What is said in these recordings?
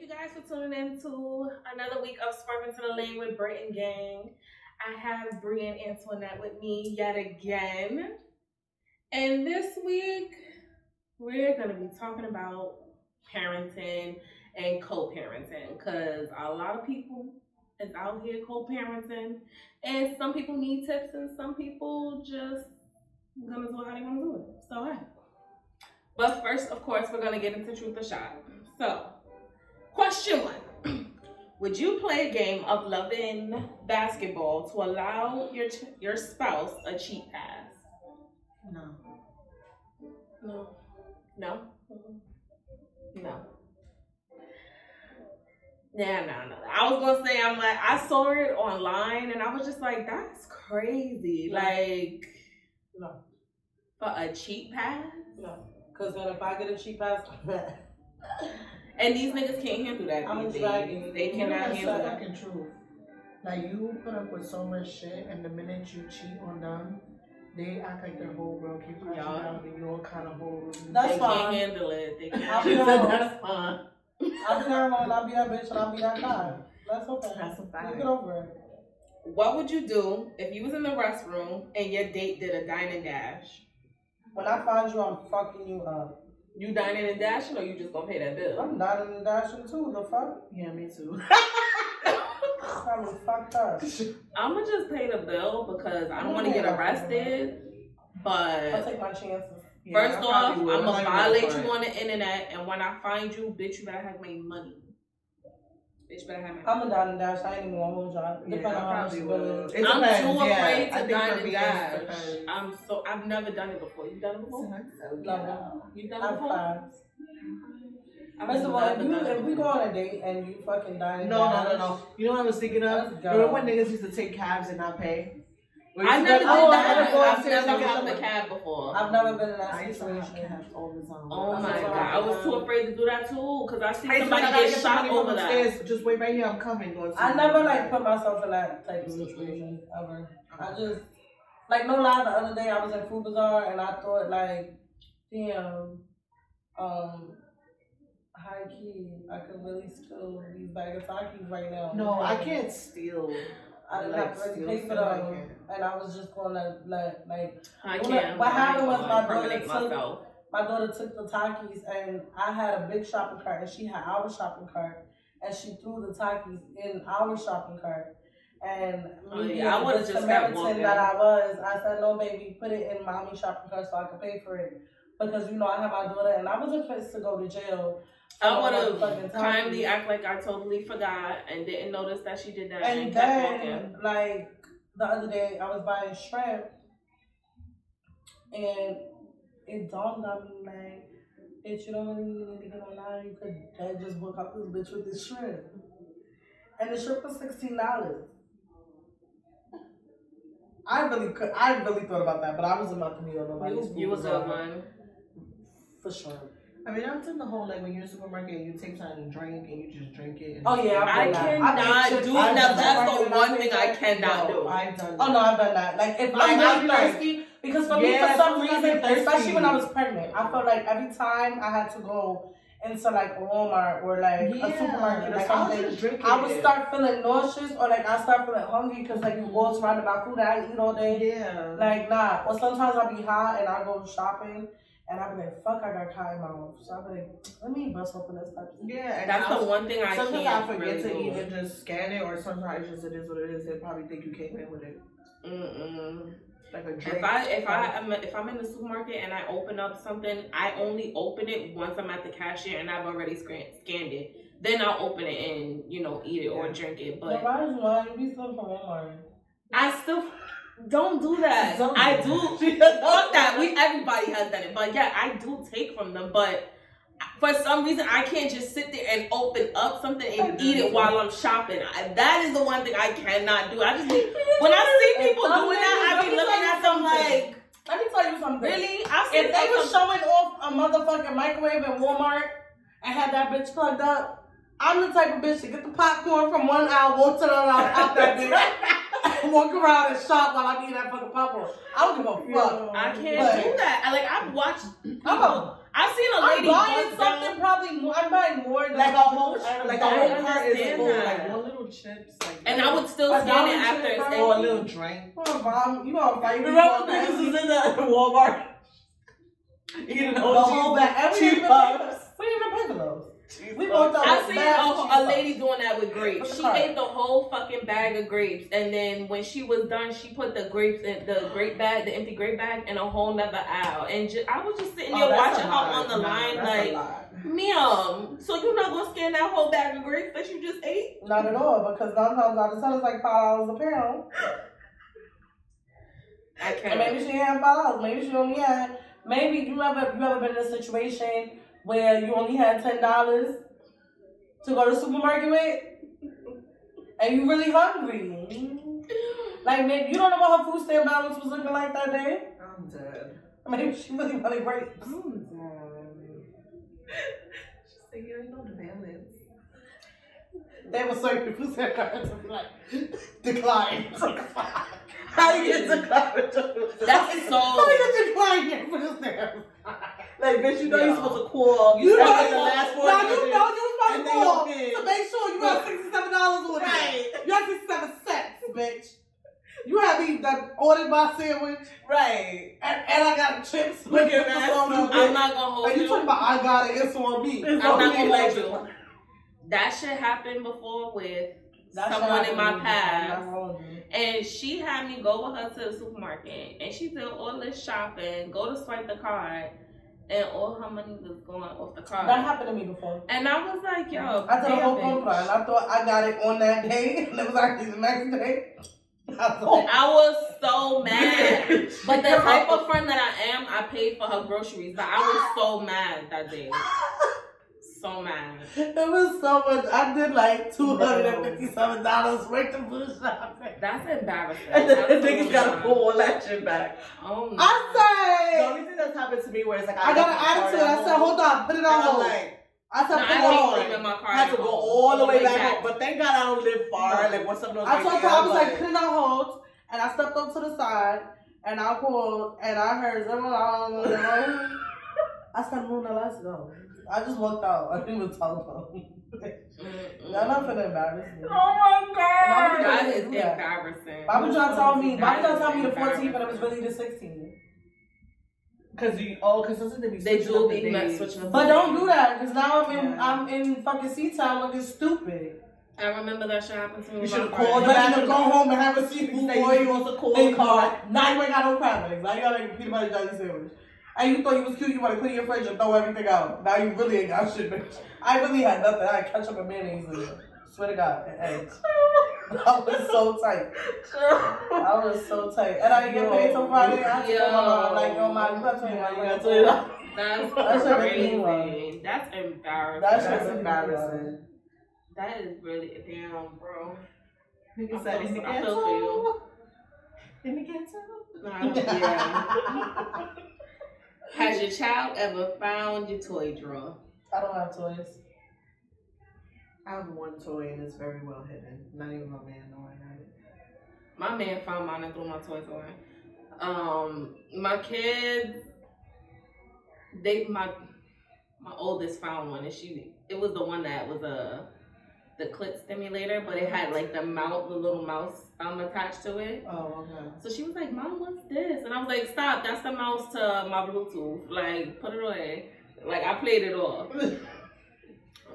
Thank you guys for tuning in to another week of Swerving to the Lane with and Gang. I have Brie and Antoinette with me yet again. And this week, we're going to be talking about parenting and co-parenting because a lot of people is out here co-parenting and some people need tips and some people just gonna do it how they want to do it. So hey. But first, of course, we're gonna get into truth or shot. So, question one: Would you play a game of loving basketball to allow your your spouse a cheat pass? No. No. No. Mm-hmm. No. Yeah, no, no. I was gonna say I'm like I saw it online and I was just like, that's crazy. No. Like No. for a cheat pass. No. Because then if I get a cheap ass, And these niggas can't handle that. I'm these days. They You cannot handle the that. fucking truth. Like you put up with so much shit, and the minute you cheat on them, they act like their whole world keeps crashing Yeah. down, and you're kind of whole. That's they fine. can't handle it. They I'll can't. be She that said that's fine. I'll be that one, I'll be that bitch, and I'll be that guy. That's okay. That's a fact. Get over it. what would you do if you was in the restroom and your date did a dine and dash? When I find you, I'm fucking you up. You dining and dashing, or you just gonna pay that bill? I'm dining and dashing too. The fuck? Yeah, me too. I'm fucked up. I'm gonna just pay the bill because I don't want to get gonna pay that arrested. I'll take my chances. Yeah, first I off, I'm gonna violate you on the internet, and when I find you, bitch, you better have my money. Bitch, better have my. I'm a dine and dash. I ain't even gonna hold y'all. Yeah, Depending I on how much probably you would. It I'm depends, too yeah. afraid I to think dine for and me, it dash. depends. I'm so I've never done it before. You done it before? Never. You done it I'm before? fine. I've First of all, if, never you, done it if we go before. on a date and you fucking dine and No, no, dash, no, no. You know what I was thinking of? Let's go. Remember when niggas used to take cabs and not pay? Where you I used never to did be like, oh, I that. gotta go I've upstairs never and get hopped a cab before. I've never been in that I used to situation. cabs all the time. Oh That's my what god, I- I was too afraid to do that too because I see I somebody like, get get shot somebody from over that. upstairs. Just wait right here, I'm coming. I never like put myself in that type of situation ever. I just like no lie. The other day I was in Food Bazaar and I thought like, damn, um, high key, I could really steal these bag of Takis right now. No, I can't steal. I didn't like, have to really steal pay for stuff, I them, can't. and I was just gonna let like I What- can't. what happened was my brother took- myself. my daughter took the Takis and I had a big shopping cart and she had our shopping cart and she threw the Takis in our shopping cart. And Oh, me yeah, I being would've the just kept Samaritan that I was, I said, no, baby, put it in mommy's shopping cart so I could pay for it. Because, you know, I have my daughter and I wasn't fit to go to jail. I oh, would have kindly act like I totally forgot and didn't notice that she did that and, And then, like, the other day, I was buying shrimp, and it dawned on me, like, bitch, you don't really need to get online. You could just book out this bitch with this shrimp. And the shrimp was $16. I really could, I really thought about that, but I to be on nobody's You, you was a one. For sure. I mean, I'm in the whole like when you're in the supermarket and you take something to drink and you just drink it. And Oh, yeah, I I've cannot I've been do that. That's the one and thing I've I cannot No, do. I've done. Oh no, I've done that. Like if Like, I'm I'll really thirsty, because for me, for some reason, especially when I was pregnant, I felt like every time I had to go into like Walmart or like a supermarket or like, I'll something, just I would start feeling nauseous or like I start feeling hungry because like you go surrounded by food that I eat all day. Yeah. Like nah. Or sometimes I'll be hot and I go shopping. And I'll be like, fuck, I got cotton in my mouth. So I'll be like, let me bust open this type of yeah. And That's I'll- the one thing I Sometimes can't I forget really to do. even just scan it, or sometimes just it is what it is. They probably think you came in with it, Mm-mm. like a drink. If I if I am if I'm in the supermarket and I open up something, I only open it once I'm at the cashier and I've already scan, scanned it. Then I'll open it and you know eat it or drink it. But But why is lying? You be stealing from Walmart. I still don't do that. Don't I do. Fuck that. We everybody has it, but yeah, I do take from them. But for some reason, I can't just sit there and open up something and eat it while I'm shopping. I, that is the one thing I cannot do. I just when I see people doing that, I be looking at them like, Let me tell you something. really? I If they was showing off a motherfucking microwave at Walmart and had that bitch plugged up, I'm the type of bitch to get the popcorn from one aisle, walk to the other aisle, out that bitch, walk around and shop while I'm eating that fucking popcorn. I don't give a fuck. I can't But- do that. I like I've watched people. I'm a I've seen a I'm lady buying bust something down. probably more. I'm buying more than Like a whole, like a I whole cart is understand full, like one little chips, like And I would still A scan it after it's bro. or a little drink. Come on, mom. You gonna fight me? Remember niggas was in the Walmart eating the whole bag. And we cheese even pay we didn't even pay for those. Cheese We puffs. both I seen a, a lady doing that with grapes. She ate the whole fucking bag of grapes, and then when she was done, she put the grapes in the grape bag, the empty grape bag, in a whole nother aisle. And ju- I was just sitting there Oh, watching her on the Nah, line, like, lot. "Ma'am, so you're not gonna scan that whole bag of grapes that you just ate?" Not at all, because sometimes times out of ten it's like five dollars a pound. I can't. maybe she had five dollars. Maybe she only had. Maybe you ever you ever been in a situation where you only had ten dollars to go to the supermarket with, and you really hungry. Like maybe you don't know what her food stamp balance was looking like that day. I'm dead. I mean, she really really great. I'm dead. She's like, you don't know the balance. They were stamp cards to be like, decline. How you get college? That's so. How you get decline your food stamp? Like, bitch, you know Yeah. you're supposed to call. You know, you the last four now you know you was and supposed to call to make sure you got sixty-seven dollars on Right. it. You got sixty-seven cents, bitch. You had me done ordered my sandwich, Right. and, and I got chips. Look at with that. this. I'm not gonna hold And you you. talking about I got it, it's on me. It's I'm on not me, gonna like- hold you. That shit happened before with That's someone in my past. happened. I'm not holding you. And she had me go with her to the supermarket, and she did all this shopping, go to swipe the card, and all her money was going off the card. That happened to me before. And I was like, yo, I did a whole phone call, and I thought I got it on that day, and it was actually the next day. Like, I was so mad. But the type of friend that I am, I paid for her groceries. But I was so mad that day. So mad. It was so much. I did like two hundred and fifty-seven dollars worth of food shopping. That's embarrassing. And then the niggas gotta pull all that shit back. Oh my. The only thing that's happened to me where it's like said, I got an attitude. I said, hold on, put it on hold. like, I said, No, put I it on my car. I had to go all the way back home. But thank God I don't live far. Like what's up? I told her, I was like, put it on hold, and I stepped up to the side, and I called, and I heard, I said, Luna, let's go. I just walked out. I didn't even tell them. Y'all not finna embarrass me. Oh my God. That is do that. embarrassing. Why would y'all tell me? Why would y'all tell me the is 14th and it was really the 16th? Cause you, oh, cause sometimes they be They do up the be not days. switching up But don't do that, cause now I'm in Yeah. I'm in fucking C town looking stupid. I remember that shit happened to me. You should've called You friend. the better go home and have a seafood Say you boy supposed to call in the car. car. Now you ain't got no crab legs. Now you gotta make a peanut butter jelly sandwich. And you thought you was cute, you wanna clean your fridge and throw everything out. Now you really ain't got shit, bitch. I really had nothing. I had ketchup and mayonnaise in it. Swear to God, and eggs. I was so tight. I was so tight. And I didn't get paid till Friday. I told my mom, like, yo, mom, you got twenty Yeah, dollars. you got twenty dollars. That's That shit make me crazy. That's embarrassing. That's make embarrassing. That is really damn, bro. Nigga said, in the I feel for you. ghetto. In the ghetto. Yeah. Has your child ever found your toy drawer? I don't have toys. I have one toy and it's very well hidden. Not even my man knowing it. My man found mine and threw my toys away. Um, my kids, they my my oldest found one, and she it was the one that was a the clit stimulator, but it had like the mount, the little mouse um attached to it. Oh, okay. So she was like, "Mom, what's this?" And I was like, "Stop! That's the mouse to my Bluetooth. Like, put it away." Like I played it off.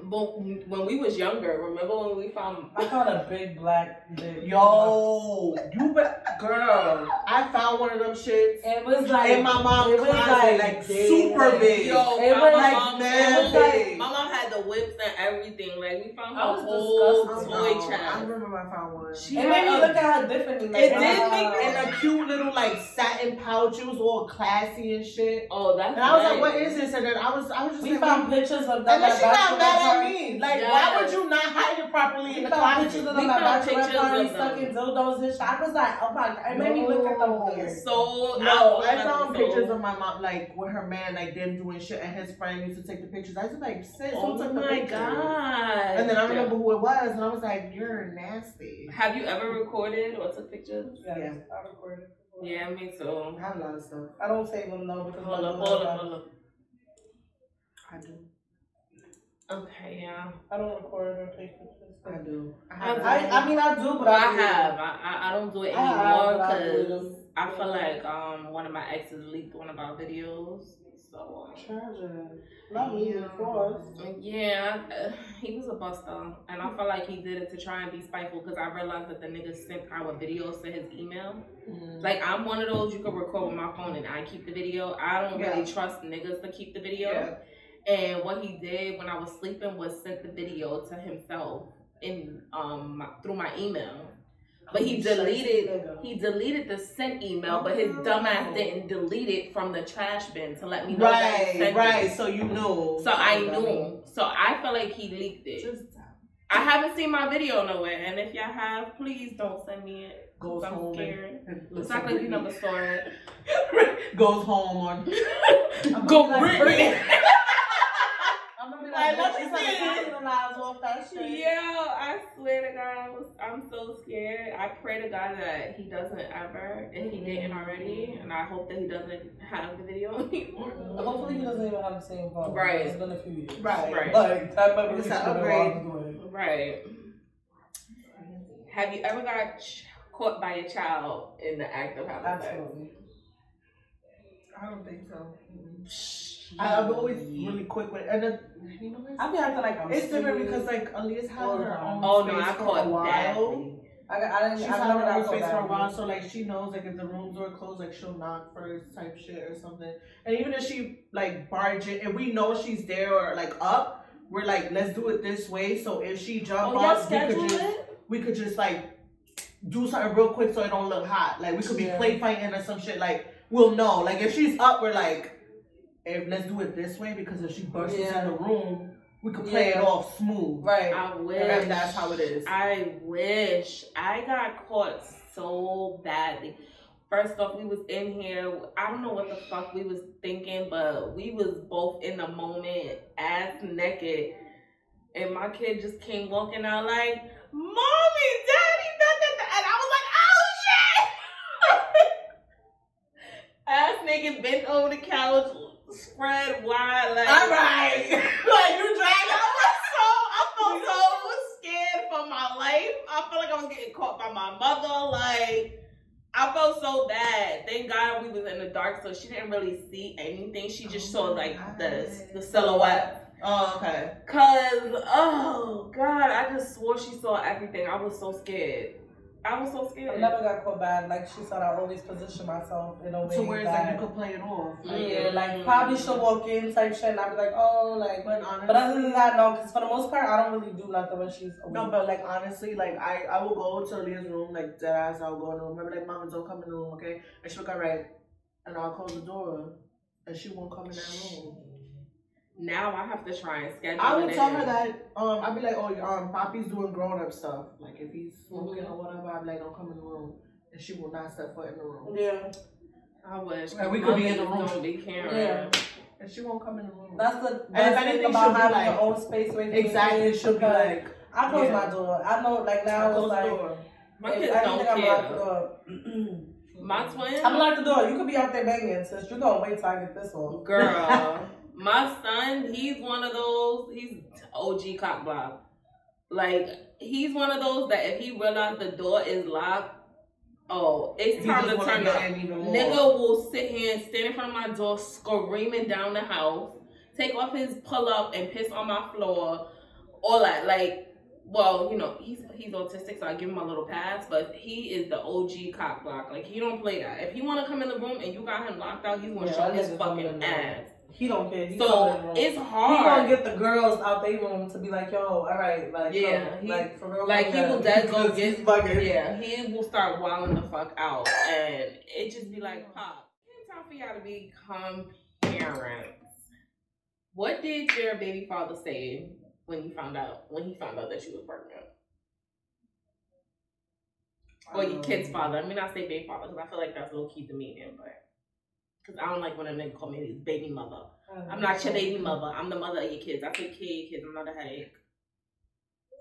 But when we was younger, remember when we found I found a big black dick. Yo, you bet, girl. I found one of them shits It was like in my mom's it was closet, like like, super big. Yo, It was like mom, mad it was like- big. my mom had the whips and everything. Like we found I her was whole disgusted. toy No, I remember I found one. She It made me had look at her differently. Like, It oh wow. did make me in a cute little like satin pouch. It was all classy and shit. oh, that's And I was like, "What is this?" And then I was, I was just We like, found pictures of them. And then at she got mad at me. Like, Yes. why would you not hide it properly We in the found closet? pictures of We them at found bachelorette pictures party, of stuck them. in dildos and shit. I was like, oh my god, it made me look at them No. weird. So No, I was found pictures oh. of my mom, like with her man, like them doing shit, and his friend used to take the pictures. I was like, sis, Oh who took the my pictures? god! And then I remember who it was, and I was like, you're nasty. Have you ever recorded or took pictures? Yes, Yeah. I recorded. Yeah, me too. I have a lot of stuff. I don't save them though because Hold my up, mother- hold up, hold up. I do. Okay, yeah. I don't record or take pictures. I do. I I have. do. I, I mean, I do, but But I do. have. I, I, I don't do it anymore but I because. I feel like um one of my exes leaked one of our videos. So um, Tragic. Not me, of course. yeah, uh, he was a buster, and I felt like he did it to try and be spiteful because I realized that the nigga sent our videos to his email. Mhm. Like I'm one of those you can record with my phone and I keep the video. I don't really trust niggas to keep the video. Yeah. And what he did when I was sleeping was sent the video to himself in um my- through my email. But he deleted he deleted the sent email, but his oh. dumbass didn't delete it from the trash bin to let me know Right, right. it. So you know. So I knew. So I feel like he leaked it. Just I haven't seen my video nowhere, and if y'all have, please don't send me it. goes I'm home scared. and, and It's not like you never saw it. goes home on. Go like, Britney. I'm gonna be Like, like, let let me me see. capitalize off that shit. Yo, I swear to God, I was, I'm so scared. I pray to God that he doesn't ever, if he didn't already, and I hope that he doesn't have the video anymore. Hopefully he doesn't even have the same phone. Right. It's been a few years. Right. Right. Like, that might be the an upgrade. Right. Have you ever got ch- caught by a child in the act of having sex? Absolutely. I don't think so. I, I'm always really quick with, and then, you know, it's, I be acting like I'm it's different because like Aaliyah's had All her own Oh no, space I for a caught while. badly. I, got, I didn't. She's I had never her own space for a while, so like she knows like if the rooms are closed, like she'll knock first type shit or something. And even if she like barge in, and we know she's there or like up, we're like, let's do it this way. So if she jump Oh, off, we schedule could just it? we could just like do something real quick so it don't look hot. Like we could be Yeah. play fighting or some shit. Like we'll know. Like if she's up, we're like, if let's do it this way because if she bursts Yeah. in the room, we could play it Yeah. off smooth. Right. I wish. And that's how it is. I wish. I got caught so badly. First off, we was in here. I don't know what the fuck we was thinking, but we was both in the moment, ass naked, and my kid just came walking out like, "Mommy, Daddy, da, da, da," and I was like, "Oh shit!" ass naked, bent over the couch, spread wide, like. All right. like you drag I was so I felt so scared for my life. I felt like I was getting caught by my mother. Like I felt so bad. Thank God we was in the dark, so she didn't really see anything. She just saw oh like the the silhouette. Oh, okay. Cause oh God, I just swore she saw everything. I was so scared. I was so scared. I scared. never got caught bad. Like she said, I always position myself in a way So where it's like that. you could play it off. yeah, like mm-hmm. probably she'll walk in type shit, and I'll be like, oh, like. But honestly, But other than that, no, because for the most part, I don't really do nothing when she's awake. no, but like honestly, like I, I will go to Leah's room, like dead ass. I'll go in the room. Remember, like, Mama, don't come in the room, okay? And she'll go right, and I'll close the door, and she won't come in that room. Now I have to try and schedule. I will it tell in. her that. Um, I'll be like, oh, um, Poppy's doing grown up stuff. Like if he's smoking Mhm. or whatever, I'll be like, don't come in the room, and she will not step foot in the room, Yeah, I wish. Like, we could be in the room. Don't be caring. Yeah. and she won't come in the room. that's the if best thing anything, about she'll be having like- your own space. away from your exactly. kids, She'll be like, I close yeah. my door. I know, like now I it's close the like. door. My kids I don't I'm care. My twin. I'm locked the door. You could be out there banging, sis. you're gonna wait till I get this off. Girl, my son, he's one of those. He's OG cock block. Like he's one of those that if he realizes the door is locked, oh, it's time to turn up. Nigga will sit here and stand in front of my door, screaming down the house, take off his pull up and piss on my floor, all that. Like, well, you know, he's he's autistic, so I give him a little pass. But he is the OG cock block. Like he don't play that. If he want to come in the room and you got him locked out, he's gonna Yeah, show his nigga coming in fucking ass. He don't care. He coming in the So it's He gonna get the girls out their room to be like, yo, all right, like, Yeah, he- like for real. Like he will dead go get he's yeah, he will start wilding the fuck out and it just be like pop. It's time for y'all to become parents. What did your baby father say when you found out when he found out that you was pregnant? Or your kid's um, father. I mean I say baby father because I feel like that's low key demeaning, but because I don't like when a nigga call me his baby mother. I'm not your baby mother. I'm the mother of your kids. I take care of your kids. I'm not a headache.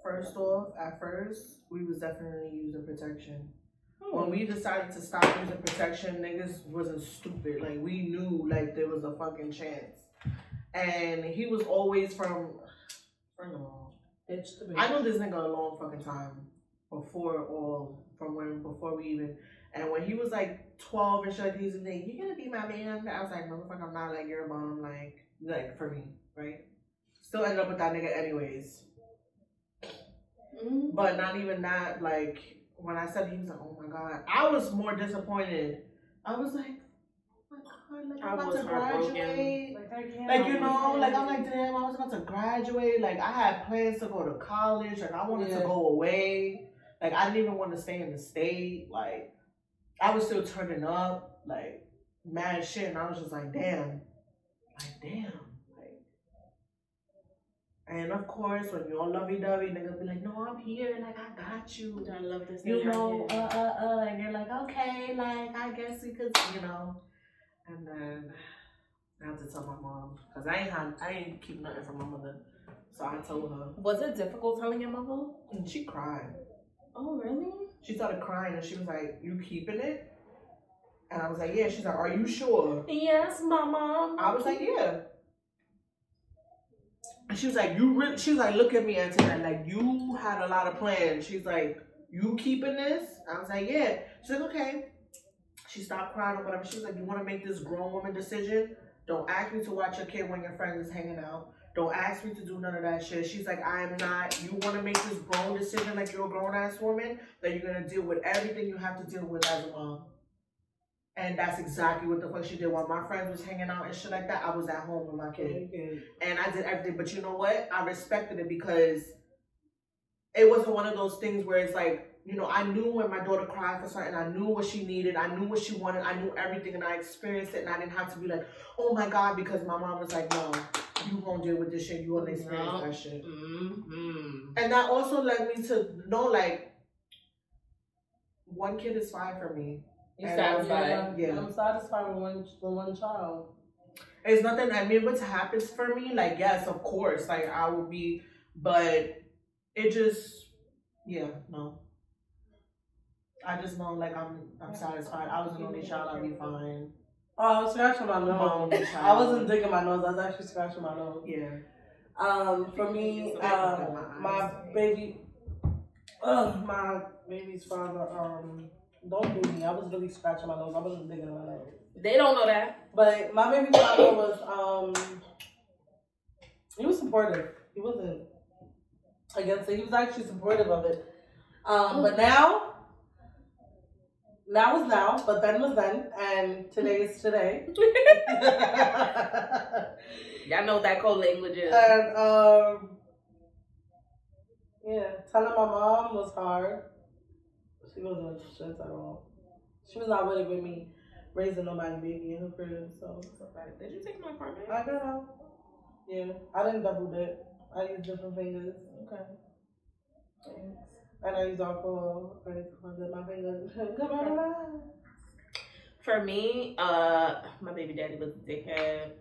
First off, at first, we was definitely using protection. Hmm. When we decided to stop using protection, niggas wasn't stupid. Like we knew like there was a fucking chance. and he was always from. First of all, Bitch to bitch. I know this nigga a long fucking time before all from when before we even and when he was like twelve and shit like he's like, you're gonna be my man? I was like, motherfucker, I'm not like your mom, like like for me, right? Still ended up with that nigga anyways. Mm. But not even that, like when I said he was like, Oh my god, I was more disappointed. I was like, Oh my god, like I I'm about was to graduate. Like, I can't Like you know, like I'm like damn, I was about to graduate. Like I had plans to go to college. Like I wanted Yeah. to go away. Like I didn't even want to stay in the state. Like I was still turning up. Like mad shit, and I was just like damn, like damn, like. And of course, when you're all lovey dovey, nigga be like, no, I'm here. Like I got you. I love this. You know, uh, uh, uh, and you're like, okay, like I guess we could, you know. And then I had to tell my mom because I ain't had, I ain't keep nothing from my mother. So I told her, Was it difficult telling your mother? and she cried. Oh, really? She started crying, and she was like, "You keeping it?" And I was like, "Yeah." She's like, "Are you sure?" Yes, mama. I was like, "Yeah." And she was like, "You really?" She was like, "Look at me, Antoinette. Like you had a lot of plans." She's like, "You keeping this?" I was like, "Yeah." She's like, "Okay." She stopped crying or whatever. She was like, "You want to make this grown woman decision? Don't ask me to watch your kid when your friend is hanging out. Don't ask me to do none of that shit." She's like, "I am not. You want to make this grown decision like you're a grown ass woman that you're gonna deal with everything you have to deal with as a mom." And that's exactly what the fuck she did. While my friends was hanging out and shit like that, I was at home with my kid Okay. and I did everything. But you know what? I respected it because it wasn't one of those things where it's like, you know, I knew when my daughter cried for something, I knew what she needed, I knew what she wanted, I knew everything, and I experienced it, and I didn't have to be like, oh my god, because my mom was like, no, you gonna deal with this shit, you gonna experience No. that shit. Mm-hmm. And that also led me to know like, one kid is fine for me. You I was satisfied? Yeah. I'm satisfied with one with one child. It's nothing. I mean, what happens for me, like yes, of course, like I will be, but it just, yeah, no. I just know, like I'm, I'm satisfied. I was an only child. I'll be fine. Oh, I was scratching my My nose. only I wasn't digging my nose. I was actually scratching my nose. Yeah. Um, for me, um, my baby, ugh, my baby's father, um, don't do me. I was really scratching my nose. I wasn't digging my nose. They don't know that. But my baby father was, um, he was supportive. He wasn't against it. He was actually supportive of it. Um, but now, now is now, but then was then, and today is today. Y'all know what that code language is. And um, yeah, telling my mom was hard. She wasn't shit at all. She was not really with me raising nobody baby in her crib. So Did you take my apartment? I got out. Yeah, I didn't double dip. I used different fingers. Okay. And I used to dip my. For me, uh, my baby daddy was a dickhead.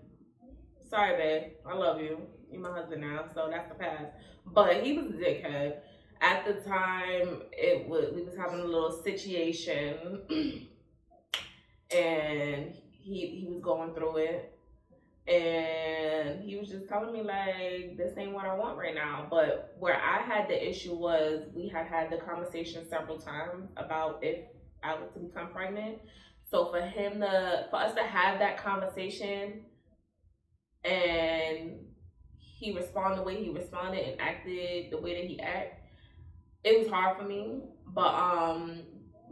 Sorry, babe. I love you. You're my husband now, so that's the past. But he was a dickhead. At the time, it was we was having a little situation, and he he was going through it, and he was just telling me like this ain't what I want right now. But where I had the issue was we had had the conversation several times about if I was to become pregnant. So for him to for us to have that conversation and he responded the way he responded and acted the way that he acted, it was hard for me. But um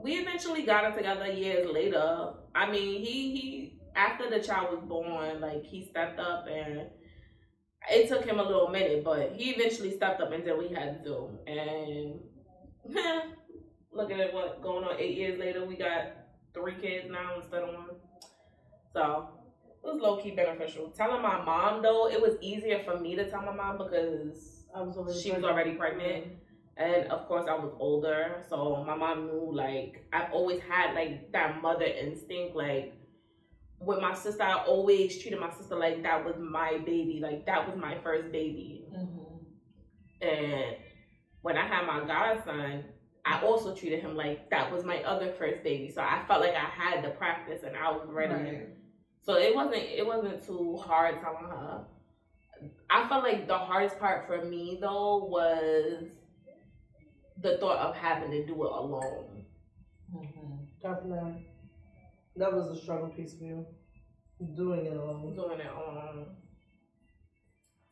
we eventually got it together years later. I mean he he after the child was born, like he stepped up and it took him a little minute, but he eventually stepped up and did what he had to do. And looking at what going on eight years later, we got three kids now instead of one. So it was low key beneficial. Telling my mom though, it was easier for me to tell my mom because I was already. she was already pregnant. Mm-hmm. And of course I was older, so my mom knew like I've always had like that mother instinct, like with my sister, I always treated my sister like that was my baby, like that was my first baby. Mm-hmm. And when I had my godson, I also treated him like that was my other first baby. So I felt like I had the practice and I was ready. Right. So it wasn't it wasn't too hard telling her. I felt like the hardest part for me though was the thought of having to do it alone. Mm-hmm. Definitely. That was a struggle piece for you. Doing it alone. doing it alone.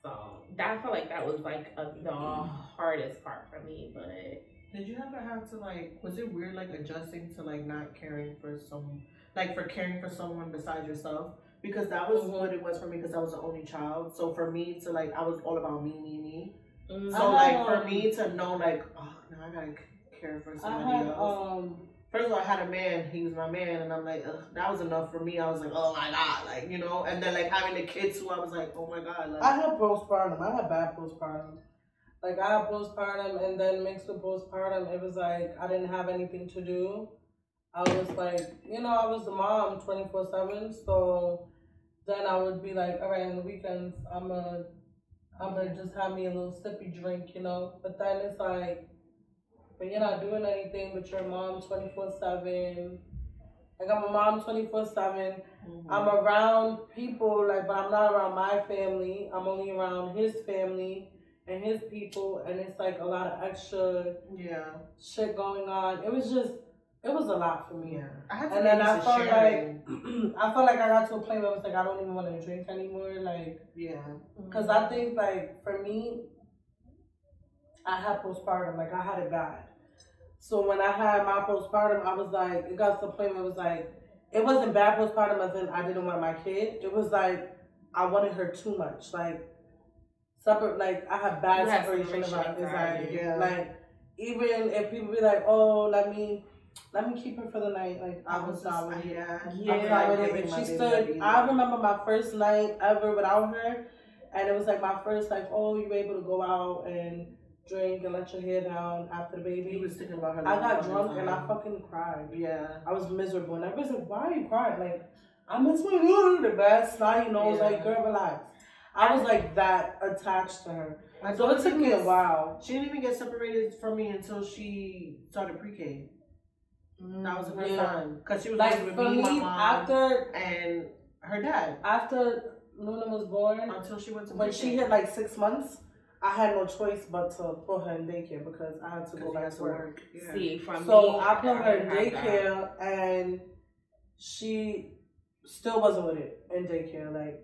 So that I feel like that was like a, the hardest part for me, but Did you ever have to like? Was it weird like adjusting to like not caring for some, like for caring for someone besides yourself? Because that was Mhm. what it was for me. Because I was the only child. So for me to like, I was all about me, me, me. mm, So like for um, me to know like, oh, now I gotta care for I somebody had else. um First of all, I had a man. He was my man, and I'm like, that was enough for me. I was like, oh my god, like you know. And then like having the kids who I was like, oh my god, like I had postpartum. I had bad postpartum. Like I had postpartum and then mixed with postpartum, it was like I didn't have anything to do. I was like, you know, I was the mom twenty four seven, so then I would be like, all right, on the weekends I'm a I'm gonna just have me a little sippy drink, you know. But then it's like, but you're not doing anything, but you're mom twenty four seven. Like I'm a mom twenty four seven. Mhm. I'm around people like, but I'm not around my family. I'm only around his family and his people, and it's like a lot of extra yeah, shit going on. It was just, it was a lot for me. yeah. I had to And then I felt sharing. I felt like I got to a point where I was like I don't even want to drink anymore, like, yeah. cause I think like for me, I had postpartum, like I had it bad. So when I had my postpartum, I was like, it got to the point where it was like, it wasn't bad postpartum as in I didn't want my kid. It was like I wanted her too much. Like separate like I have bad You separation separation anxiety. anxiety. Yeah. Like even if people be like, Oh, let me let me keep her for the night, like I was not with it. yeah, Yeah. I was not with it. And she stood. I remember my first night ever without her and it was like my first like, oh, you were able to go out and drink and let your hair down after the baby. Was thinking about her. I got drunk and I fucking cried. Yeah. I was miserable. And everybody's like, why are you crying? Like, I miss my daughter. The best snotty nose. Yeah. Like, girl, relax. I was like that attached to her. My So it took me a while. She didn't even get separated from me until she started pre-K. Mm, that was the first Yeah. time because she was Like with me, my mom, after and her dad after Luna was born, until she went to when pre-K. she hit like six months, I had no choice but to put her in daycare because I had to go back to to work. work. Yeah. see from So me, I put her in didn't that. daycare and she still wasn't with it in daycare. Like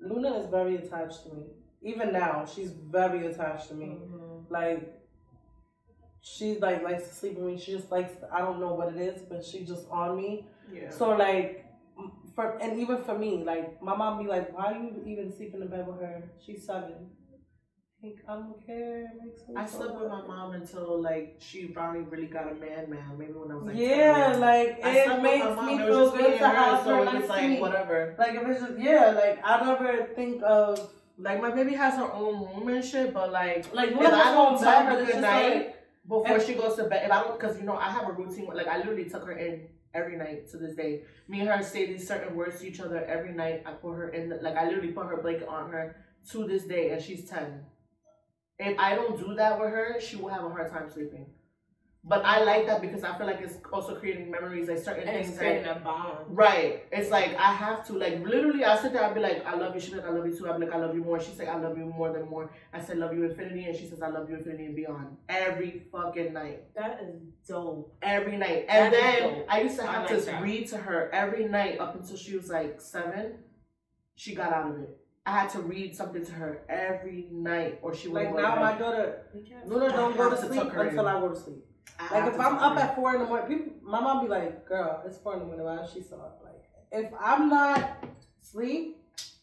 Luna is very attached to me. Even now, she's very attached to me. Mhm. Like she like likes to sleep with me. She just likes I don't know what it is, but she just on me. Yeah. So like for and even for me, like my mom be like, Why are you even sleeping in bed with her? She's seven. Like, I don't care. It makes me I so slept with my mom until like she finally really got a man man. Maybe when I was like yeah, 10. like I it makes mom. me feel good to have her it next was to like whatever. Like if it's just yeah, like I never think of Like my baby has her own room and shit, but like like if I don't tell her good night like before she goes to bed, if I don't, because you know I have a routine. Like I literally took her in every night to this day. Me and her say these certain words to each other every night. I put her in, the, like I literally put her blanket on her to this day, and she's ten. If I don't do that with her, she will have a hard time sleeping. But I like that because I feel like it's also creating memories, like certain And things it's that creating a bond. Right. It's like I have to like literally I sit there, I'll be like, I love you, she's like, I love you too. I'm like, I love you more. She's like, I love you more than more. I said love you infinity and she says I love you infinity and beyond. Every fucking night. That is dope. Every night. And That then. I used to have like to that. read to her every night up until she was like seven. She got out of it. I had to read something to her every night or she would like go now my daughter Luna don't go to have to sleep in. until I go to sleep. I Like if I'm up her at four in the morning, people, my mom be like, "Girl, it's four in the morning. Why is she still up?" Like if I'm not sleep,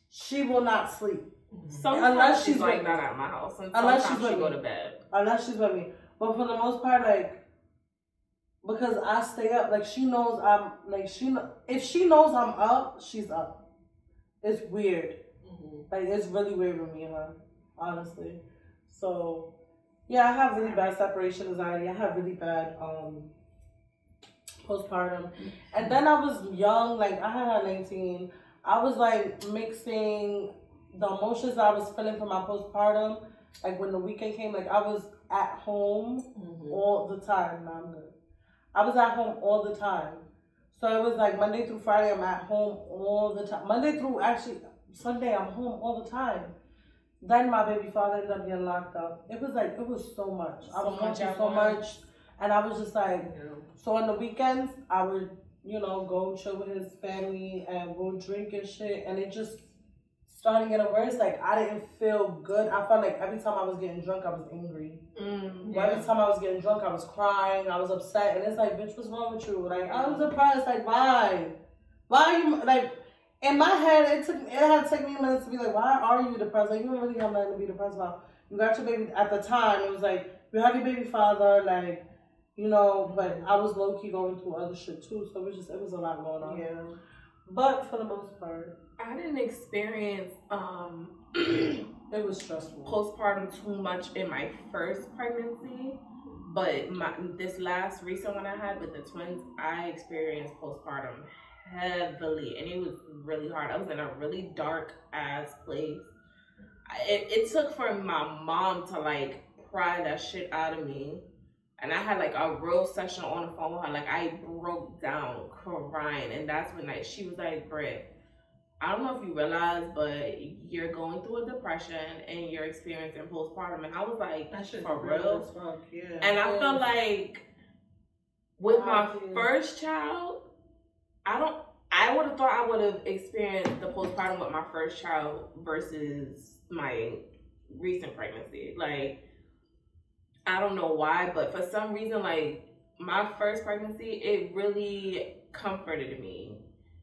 she will not sleep mm-hmm. Sometimes Unless she's she's like with that at my house, and Unless sometimes she's she with go me. to bed. unless she's with me. But for the most part, like because I stay up, like she knows I'm like she if she knows I'm up, she's up. It's weird. Like it's really weird with me and her, honestly. So yeah, I have really bad separation anxiety. I have really bad um postpartum. And then I was young, like I had her 19. I was like mixing the emotions that I was feeling from my postpartum. Like when the weekend came, like I was at home Mhm. all the time. Nah, I'm good. I was at home all the time. So it was like Monday through Friday, I'm at home all the time. Monday through actually Sunday, I'm home all the time. Then my baby father ended up getting locked up. It was like it was so much. I So was much so much, and I was just like, know. so on the weekends I would, you know, go chill with his family and go drink and shit, and it just started getting worse. Like I didn't feel good. I felt like every time I was getting drunk, I was angry. Mm. Every time I was getting drunk, I was crying. I was upset, and it's like, bitch, what's wrong with you? Like I was depressed. Like why? Why are you like? In my head, it took it had to take me a minute to be like, why are you depressed? Like you don't really have nothing to be depressed about. You got your baby at the time. It was like you have your baby father, like you know. But I was low key going through other shit too, so it was just it was a lot going on. Yeah. But for the most part, I didn't experience um it was stressful. postpartum too much in my first pregnancy, but my this last recent one I had with the twins, I experienced postpartum heavily, and it was really hard. I was in a really dark ass place. It, it took for my mom to like pry that shit out of me. And I had like a real session on the phone with her. Like I broke down crying. And that's when like she was like, Britt, I don't know if you realize, but you're going through a depression and you're experiencing postpartum. And I was like, That shit's for real real? fuck, yeah. And I felt like with my first child, I don't. I would have thought I would have experienced the postpartum with my first child versus my recent pregnancy. Like, I don't know why, but for some reason, like my first pregnancy, it really comforted me.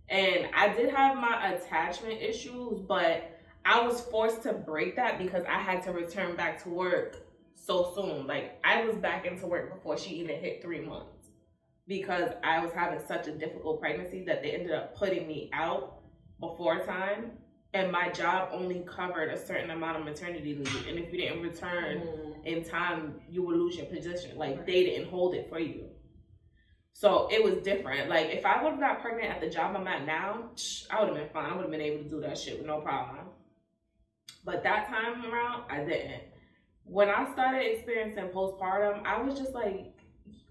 And I did have my attachment issues, but I was forced to break that because I had to return back to work so soon. Like I was back into work before she even hit three months because I was having such a difficult pregnancy that they ended up putting me out before time. And my job only covered a certain amount of maternity leave. And if you didn't return Mm. in time, you would lose your position. Like they didn't hold it for you. So it was different. Like if I would have got pregnant at the job I'm at now, I would have been fine. I would have been able to do that shit with no problem. But that time around, I didn't. When I started experiencing postpartum, I was just like,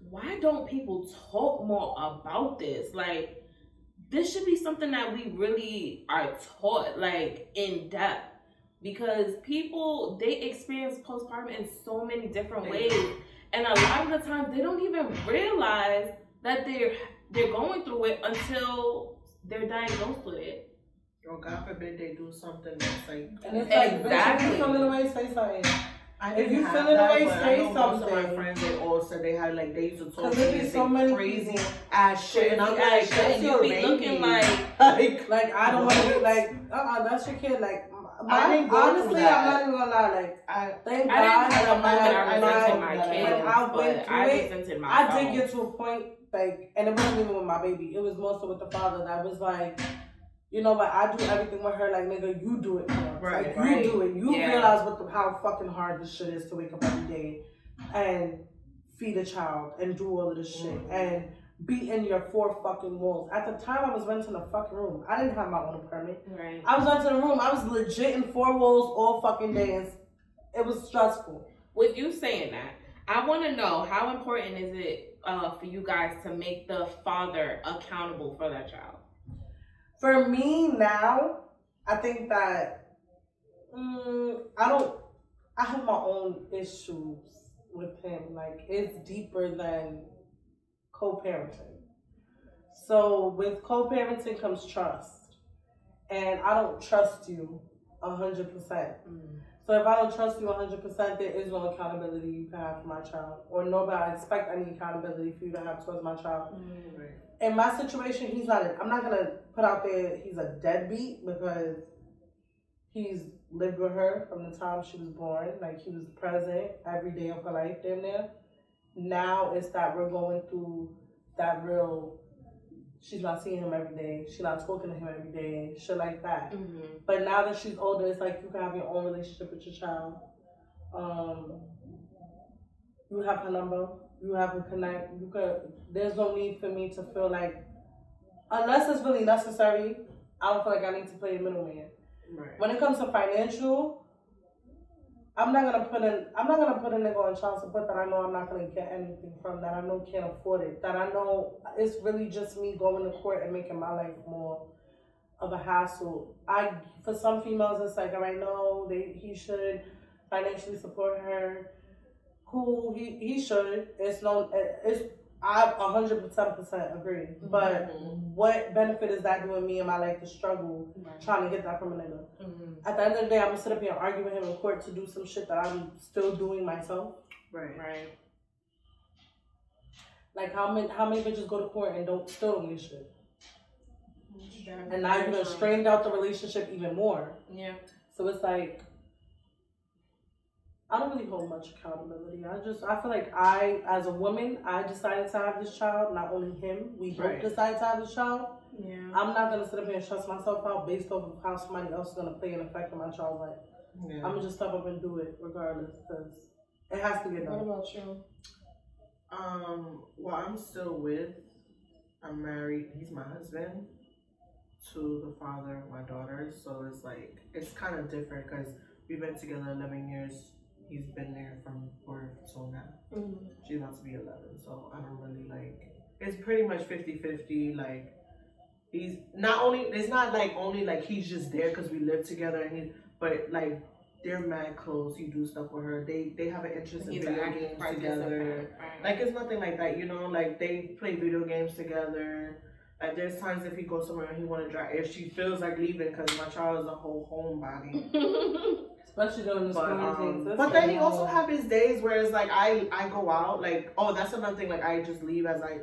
why don't people talk more about this? Like, this should be something that we really are taught, like, in depth. Because people, they experience postpartum in so many different ways. And a lot of the time, they don't even realize that they're they're going through it until they're diagnosed with it. Or God forbid they do something that's like. And it's like, bitch, if Exactly. you feeling away, say something. I If you feeling that, away, say know Most of my something. friends, they all said they had like they used to talk Cause to there me be and so many crazy people. ass shit, and I'm like, that's your be baby. looking like- like, Like I don't want to be like, uh, uh that's your kid. Like, my, I honestly, that. I'm not even gonna lie. Like, I, thank I God, didn't have a moment I I, resented my I- kids, I went through I it, I did get to a point like, and it wasn't even with my baby. It was mostly with the father that was like, you know, but I do everything with her. Like, nigga, you do it us. Right, like, right. you do it. You Yeah. realize what the, how fucking hard this shit is to wake up every day and feed a child and do all of this shit Mhm. and be in your four fucking walls. At the time, I was renting a fucking room. I didn't have my own apartment. Right. I was renting a room. I was legit in four walls all fucking day, and it was stressful. With you saying that, I want to know how important is it uh, for you guys to make the father accountable for that child? For me now, I think that mm, I don't. I have my own issues with him. Like it's deeper than co-parenting. So with co-parenting comes trust, and I don't trust you a hundred percent. So if I don't trust you 100%, there is no accountability you can have for my child. Or nobody. I expect any accountability for you to have towards my child. right. In my situation, he's not, a, I'm not to put out there he's a deadbeat because he's lived with her from the time she was born. Like he was present every day of her life damn near. Now it's that we're going through that real, she's not seeing him every day. She's not talking to him every day. Shit like that. Mm-hmm. But now that she's older, it's like you can have your own relationship with your child. Um, you have her number. You have her connect. You could. There's no need for me to feel like, unless it's really necessary. I don't feel like I need to play a middleman. Right. When it comes to financial, I'm not gonna put in. I'm not gonna put a nigga on child support that I know I'm not gonna get anything from. That I know can't afford it. That I know it's really just me going to court and making my life more of a hassle. I for some females it's like all right, no, they he should financially support her. Who he he should. It's no it's I a hundred percent percent agree. But what benefit is that doing me in my life to struggle trying to get that from a nigga? Mhm. At the end of the day, I'm gonna sit up here and argue with him in court to do some shit that I'm still doing myself. Right. Right. Like how many how many bitches go to court and don't still don't get shit? And now you're gonna strained out the relationship even more. Yeah. So it's like I don't really hold much accountability. I just I feel like I as a woman I decided to have this child, not only him. We both Right. decided to have this child. Yeah. I'm not gonna sit up here and stress myself out based off of how somebody else is gonna play an effect on my child's life. Yeah. I'm gonna just step up and do it regardless because it has to get done. What about you? Um, well, I'm still with, I'm married, he's my husband to the father of my daughter. So it's like, it's kind of different because we've been together 11 years. He's been there from birth till now. Mm-hmm. She's about to be 11. So I don't really like, it's pretty much 50 50. Like, he's not only, it's not like only like he's just there because we live together and he, but like, they're mad close. He do stuff with her. They they have an interest in He's video games together. Right. Like it's nothing like that, you know. Like they play video games together. Like there's times if he goes somewhere and he want to drive, if she feels like leaving, because my child is a whole homebody. Especially during this But um, but then he also have his days where it's like I I go out like oh that's another thing like I just leave as I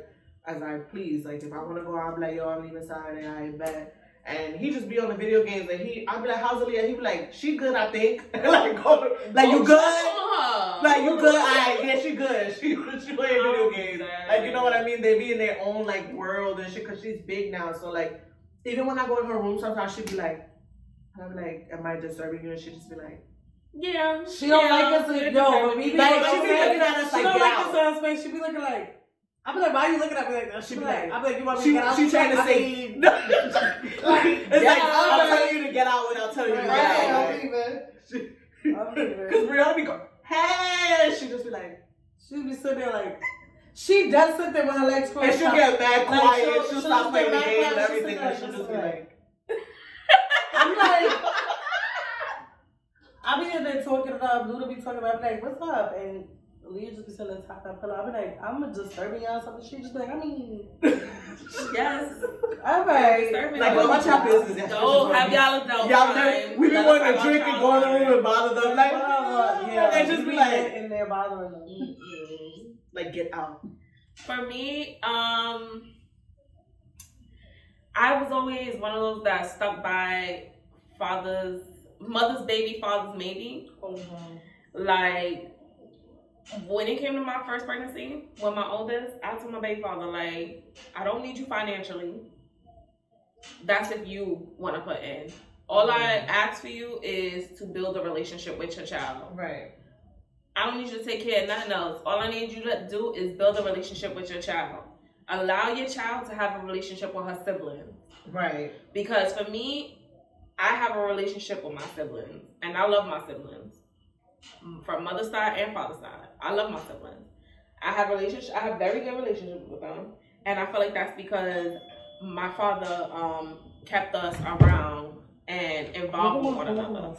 as I please. Like if I want to go out, I'm like yo I'm leaving Saturday, I ain't bad. And he just be on the video games and he I'd be like how's Aaliyah? He be like she good I think like go, like you good. Like you good, alright, yeah, she good. She she playing video games. Like you know what I mean? They be in their own like world and shit. Cause she's big now, so like even when I go in her room, sometimes she be like, I'm like, am I disturbing you? And she just be like, Yeah. She don't yeah, like us. yeah, Yo, yeah. when we be Like, like, she be looking at us she like, don't like out. us on space. She be looking like. I'm like, why are you looking at me like that? She be like, I'm like, you want me she, to get out? she trying to I say, mean, no. it's like I'm out. telling you to get out without telling you to get out. I'll Like, even. I'll be there. Cause Brianna be go, hey, she just be like, She be sitting there like, she does sit there with her legs crossed. and she'll get mad Like, quiet. she'll- she'll, she'll stop playing the game and everything, and she'll just be like. I'm like, I be in there talking about, Luda be talking about, like, what's up? And Leah just be sitting there talking about pillow. I be like, I'm disturbing y'all or something. She just be like, I mean, Yes. all right. Like, go watch our business. Go have y'all adult Y'all time. never, we be Let us wanting to drink and go in the time. room and bother them. Like, Whatever. Yeah, and just be like, in there bothering them. Like, get out. For me, um, I was always one of those that stuck by father's, mother's baby, father's maybe. Mm-hmm. Like, when it came to my first pregnancy when my oldest, I told my baby father, like, I don't need you financially. That's if you want to put in. All I mm-hmm. ask for you is to build a relationship with your child. Right. I don't need you to take care of nothing else. All I need you to do is build a relationship with your child. Allow your child to have a relationship with her siblings. Right. Because for me, I have a relationship with my siblings, and I love my siblings Mm, from mother's side and father's side. I love my siblings. I have relationship. I have very good relationship with them, and I feel like that's because my father um, kept us around and involved with one another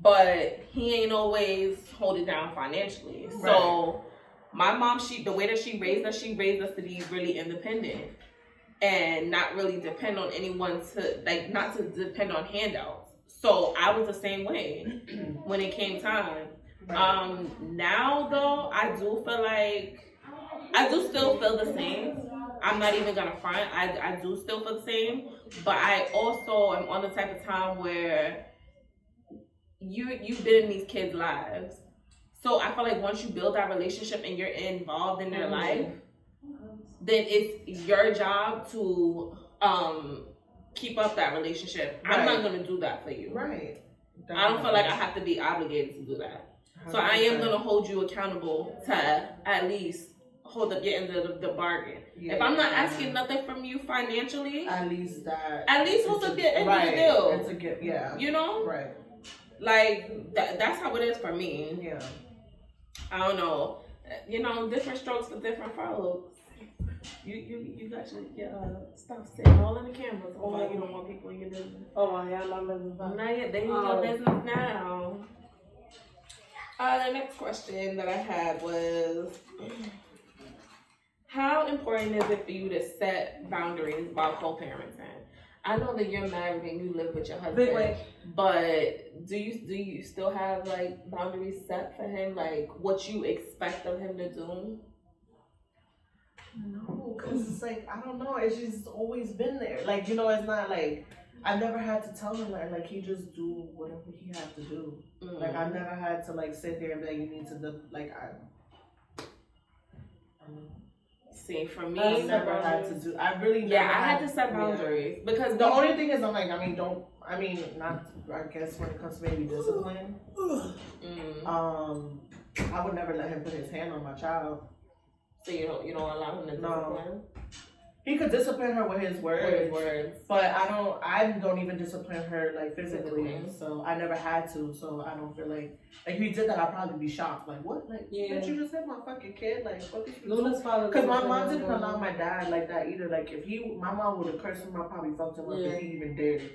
but he ain't always hold it down financially. So my mom, she the way that she raised us, she raised us to be really independent and not really depend on anyone to like not to depend on handouts. So I was the same way when it came time. Um now though, I do feel like I do still feel the same. I'm not even gonna front. I, I do still feel the same, but I also am on the type of time where you you've been in these kids' lives. So I feel like once you build that relationship and you're involved in their Mhm. life, then it's your job to um keep up that relationship. I'm not gonna do that for you. Right. I don't feel like I have to be obligated to do that. So I am gonna hold you accountable to at least hold up your end of the, the bargain. Yeah. If I'm not asking nothing from you financially, At least that. at least hold up your end right. of the deal. It's a gift. Yeah. You know, Right. like that, that's how it is for me. Yeah. I don't know. You know, different strokes for different folks. You you you got your, your uh, stuff sitting all in the cameras. Oh, you don't want people in your business? Oh my yeah, my business. Not yet. They in Oh. your business now. Uh, the next question that I had was, how important is it for you to set boundaries while co-parenting? I know that you're married and you live with your husband, but do you do you still have like boundaries set for him, like what you expect of him to do? No, cause it's like I don't know. It's just always been there. Like you know, it's not like I never had to tell him like like he just do whatever he had to do. Mm. Like I never had to like sit there and be like you need to do like I. See, for me, I never had to do. I really never yeah, I had to set yeah. boundaries because The we- only thing is, I'm like, I mean, don't. I mean, not. I guess when it comes to maybe discipline, Mm. um, I would never let him put his hand on my child. So you don't you don't allow him to No. discipline He could discipline her with his words, with his words. but I don't. I don't even discipline her like physically. Physically. So I never had to. So I don't feel like like if he did that, I'd probably be shocked. Like what? Like Yeah. did you just hit my fucking kid? Like what? Luna's father. Because my mom didn't allow my dad like that either. Like if he, my mom would have cursed him, I probably fucked him up Yeah. if he even dared.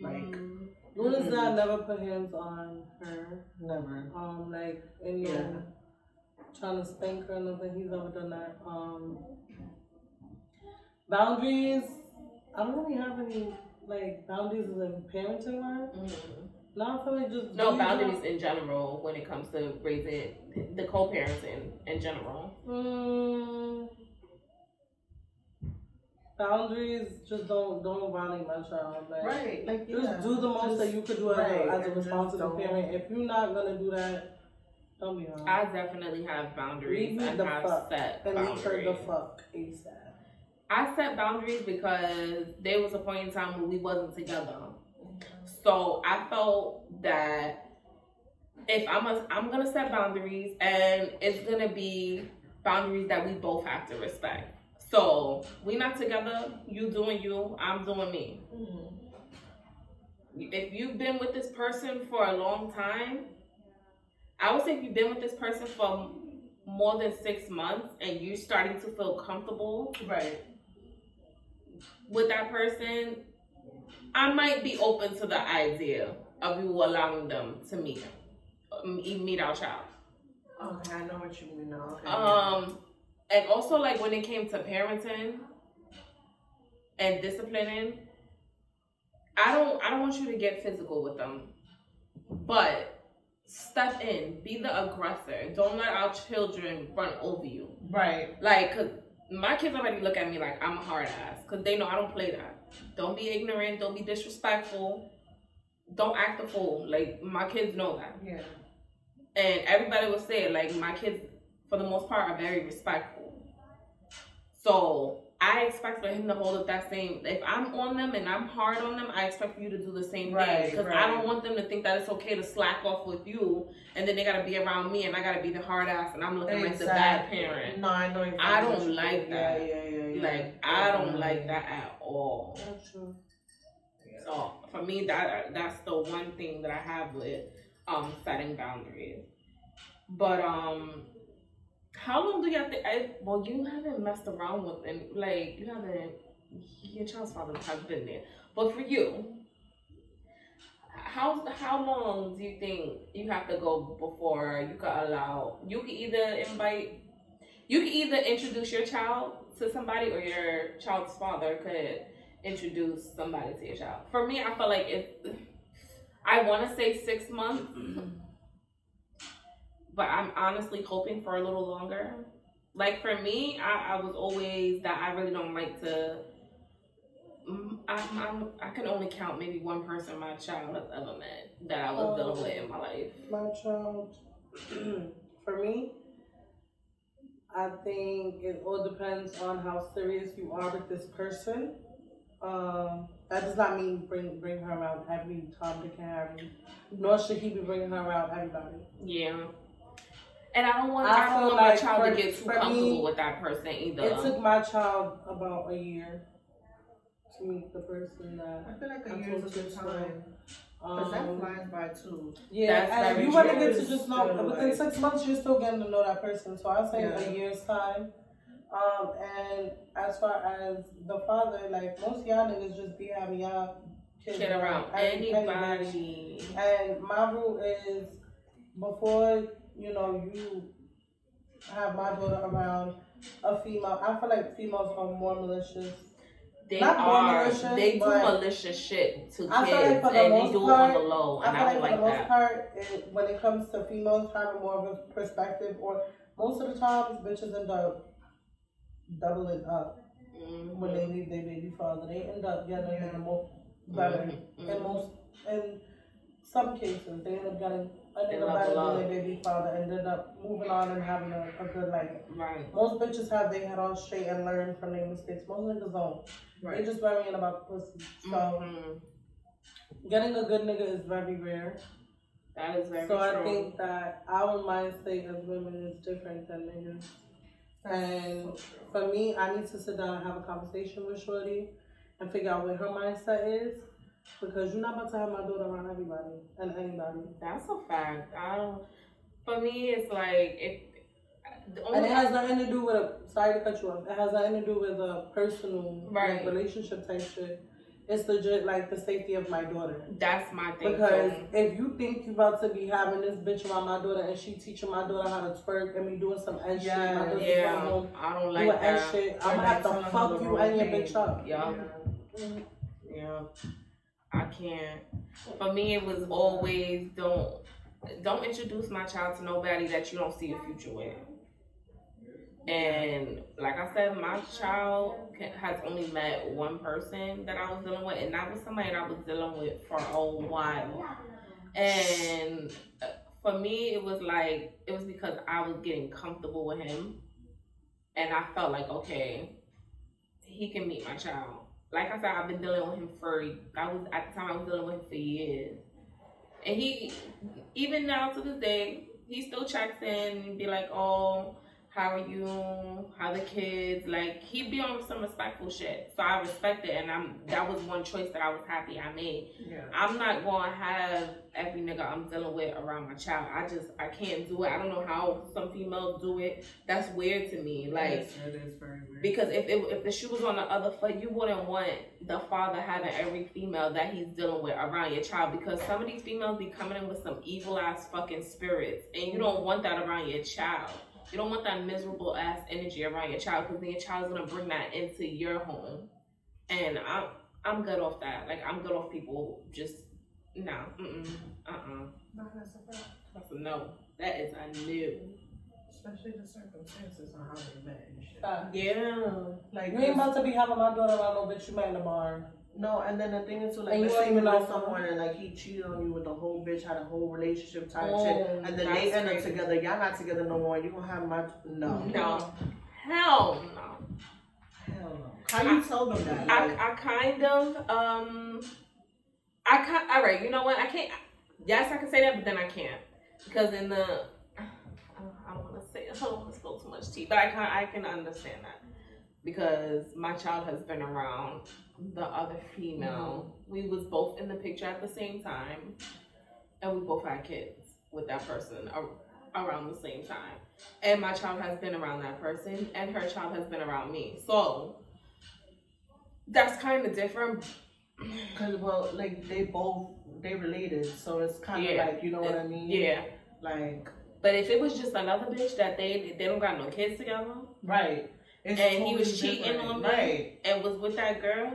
Like Mm. Luna's dad never put hands on her. never. Um, like any Yeah. Trying to spank her or nothing. He's never done that. Um, boundaries. I don't really have any like boundaries in parenting wise. Mm. No, I feel like just No do boundaries in general when it comes to raising the co-parenting in general. Mm, boundaries. Just don't don't violate my child. Like, Right. Like Just yeah. do the most Just- that you could do as, right, a, as a responsible parent. If you're not gonna do that, don't be hard. I definitely have boundaries Leave me and the have fuck set and leave her boundaries. the fuck ASAP. I set boundaries because there was a point in time when we wasn't together. So I felt that if I'm a, I'm gonna set boundaries and it's gonna be boundaries that we both have to respect. So we not together, you doing you, I'm doing me. Mhm. If you've been with this person for a long time, I would say if you've been with this person for more than six months and you're starting to feel comfortable Right. with that person, I might be open to the idea of you allowing them to meet um, meet our child. Okay, I know what you mean now. Okay. Um, and also like when it came to parenting and disciplining, I don't I don't want you to get physical with them, but step in, be the aggressor. Don't let our children run over you. right. Like, cause my kids already look at me like I'm a hard ass, cause they know I don't play that. Don't be ignorant. Don't be disrespectful. Don't act a fool. Like my kids know that, Yeah. and everybody will say it. Like my kids, for the most part, are very respectful. So I expect for him to hold up that same. If I'm on them and I'm hard on them, I expect for you to do the same Right, thing. Because I don't want them to think that it's okay to slack off with you, and then they gotta be around me, and I gotta be the hard ass, and I'm looking like the bad Exactly. parent. No, I know. Exactly I don't like that. Yeah, yeah, yeah, yeah. Like I don't like that at all. That's true. So for me, that that's the one thing that I have with um setting boundaries. But um, how long do you have to? I, well, you haven't messed around with any. Like you haven't. Your child's father has been there, but for you, how how long do you think you have to go before you could allow? You could either invite. You could either introduce your child to somebody, or your child's father could introduce somebody to your child. For me, I feel like if I want to say six months, but I'm honestly hoping for a little longer. Like for me, I, I was always that I really don't like to. mm, I'm, I'm, I can only count maybe one person my child has ever met that I was dealing with in my life. My child, for me, I think it all depends on how serious you are with this person. Um, that does not mean bring bring her around every Tom, Dick, and Harry. Nor should he be bringing her around everybody. Yeah. And I don't want I I, don't want like my child for- to get too comfortable me, with that person either. It took my child about a year to meet the person that. I feel like a I'm year is a so good sorry. time. Cause that Um, flies by too. yeah, That's and you want to get to just know Still, within like- six months, you're still getting to know that person. So I'll say Yeah. a year's time. Um, and as far as the father, like most y'all niggas just be having y'all kids Shit around every penny anybody. And my rule is before you know you have my daughter around a female. I feel like females are more malicious. They Not more are. malicious, they do malicious shit to I feel like kids, for the and they most do it part- on the low, I and feel I like don't for the most that. part, it, when it comes to females having more of a perspective, or most of the times, bitches end up doubling up Mhm. when they leave their baby father. They end up getting a nigga more better. Mhm. In most, in some cases, they end up getting a They nigga level better up. their baby father and end up moving on and having a, a good life. Right. Most bitches have their head on straight and learn from their mistakes. Most niggas don't. Right. They just worrying about pussy. So Mhm. getting a good nigga is very rare. That is very So. I think that our mindset as women is different than niggas. And for me, I need to sit down and have a conversation with Shorty and figure out what her mindset is. Because you're not about to have my daughter around everybody and anybody. That's a fact. I don't. For me, it's like if the And only it has nothing to do with a sorry to cut you off. It has nothing to do with a personal Right. like, relationship type shit. It's legit like the safety of my daughter. that's my thing. Because too. if you think you're about to be having this bitch around my daughter and she teaching my daughter how to twerk and me doing some S shit, my Yeah, daughter's going yeah, home I don't like S that. shit, I'm gonna have to fuck you wrong and your thing. bitch up. Yeah. Yeah, I can't. For me, it was always don't don't introduce my child to nobody that you don't see a future with. And like I said, my child has only met one person that I was dealing with, and that was somebody that I was dealing with for a while. And for me, it was like it was because I was getting comfortable with him, and I felt like okay, he can meet my child like I said, I've been dealing with him for I was at the time I was dealing with him for years. And he even now to this day, he still checks in and be like, Oh, how are you? How the kids? Like he'd be on some respectful shit. So I respect it and I'm that was one choice that I was happy I made. Yeah. I'm not gonna have every nigga I'm dealing with around my child. I just I can't do it. I don't know how some females do it. That's weird to me. Like Yes, it is very weird. because if it, if the shoe was on the other foot, you wouldn't want the father having every female that he's dealing with around your child because some of these females be coming in with some evil ass fucking spirits, and you don't want that around your child. You don't want that miserable ass energy around your child because then your child's gonna bring that into your home, and I'm I'm good off that. Like I'm good off people just no, mm uh uh. No, that's a fact. No. That is a no. Especially the circumstances on how they met and shit. Uh, Yeah. Like, you ain't about to be having my daughter around no bitch you met in the bar. No, and then the thing is, too, like, And you let's don't say you even know know someone and like he cheated on you with the whole bitch, had a whole relationship type Oh, shit, and then they that's end up crazy. together. Y'all not together no more. You gonna have my no. No. Hell no. Hell no. How you tell them that? Like, I, I kind of um I can all right you know what I can't yes I can say that but then I can't because in the I don't want to say I don't want to spill too much tea but I can I can understand that because my child has been around the other female mm-hmm. we was both in the picture at the same time and we both had kids with that person ar- around the same time and my child has been around that person and her child has been around me so that's kind of different. Cause well, like they both they related, so it's kind of Yeah. like you know what I mean. Yeah. Like But if it was just another bitch that they they don't got no kids together right. It's And he was cheating different. on me? Right. and was with that girl,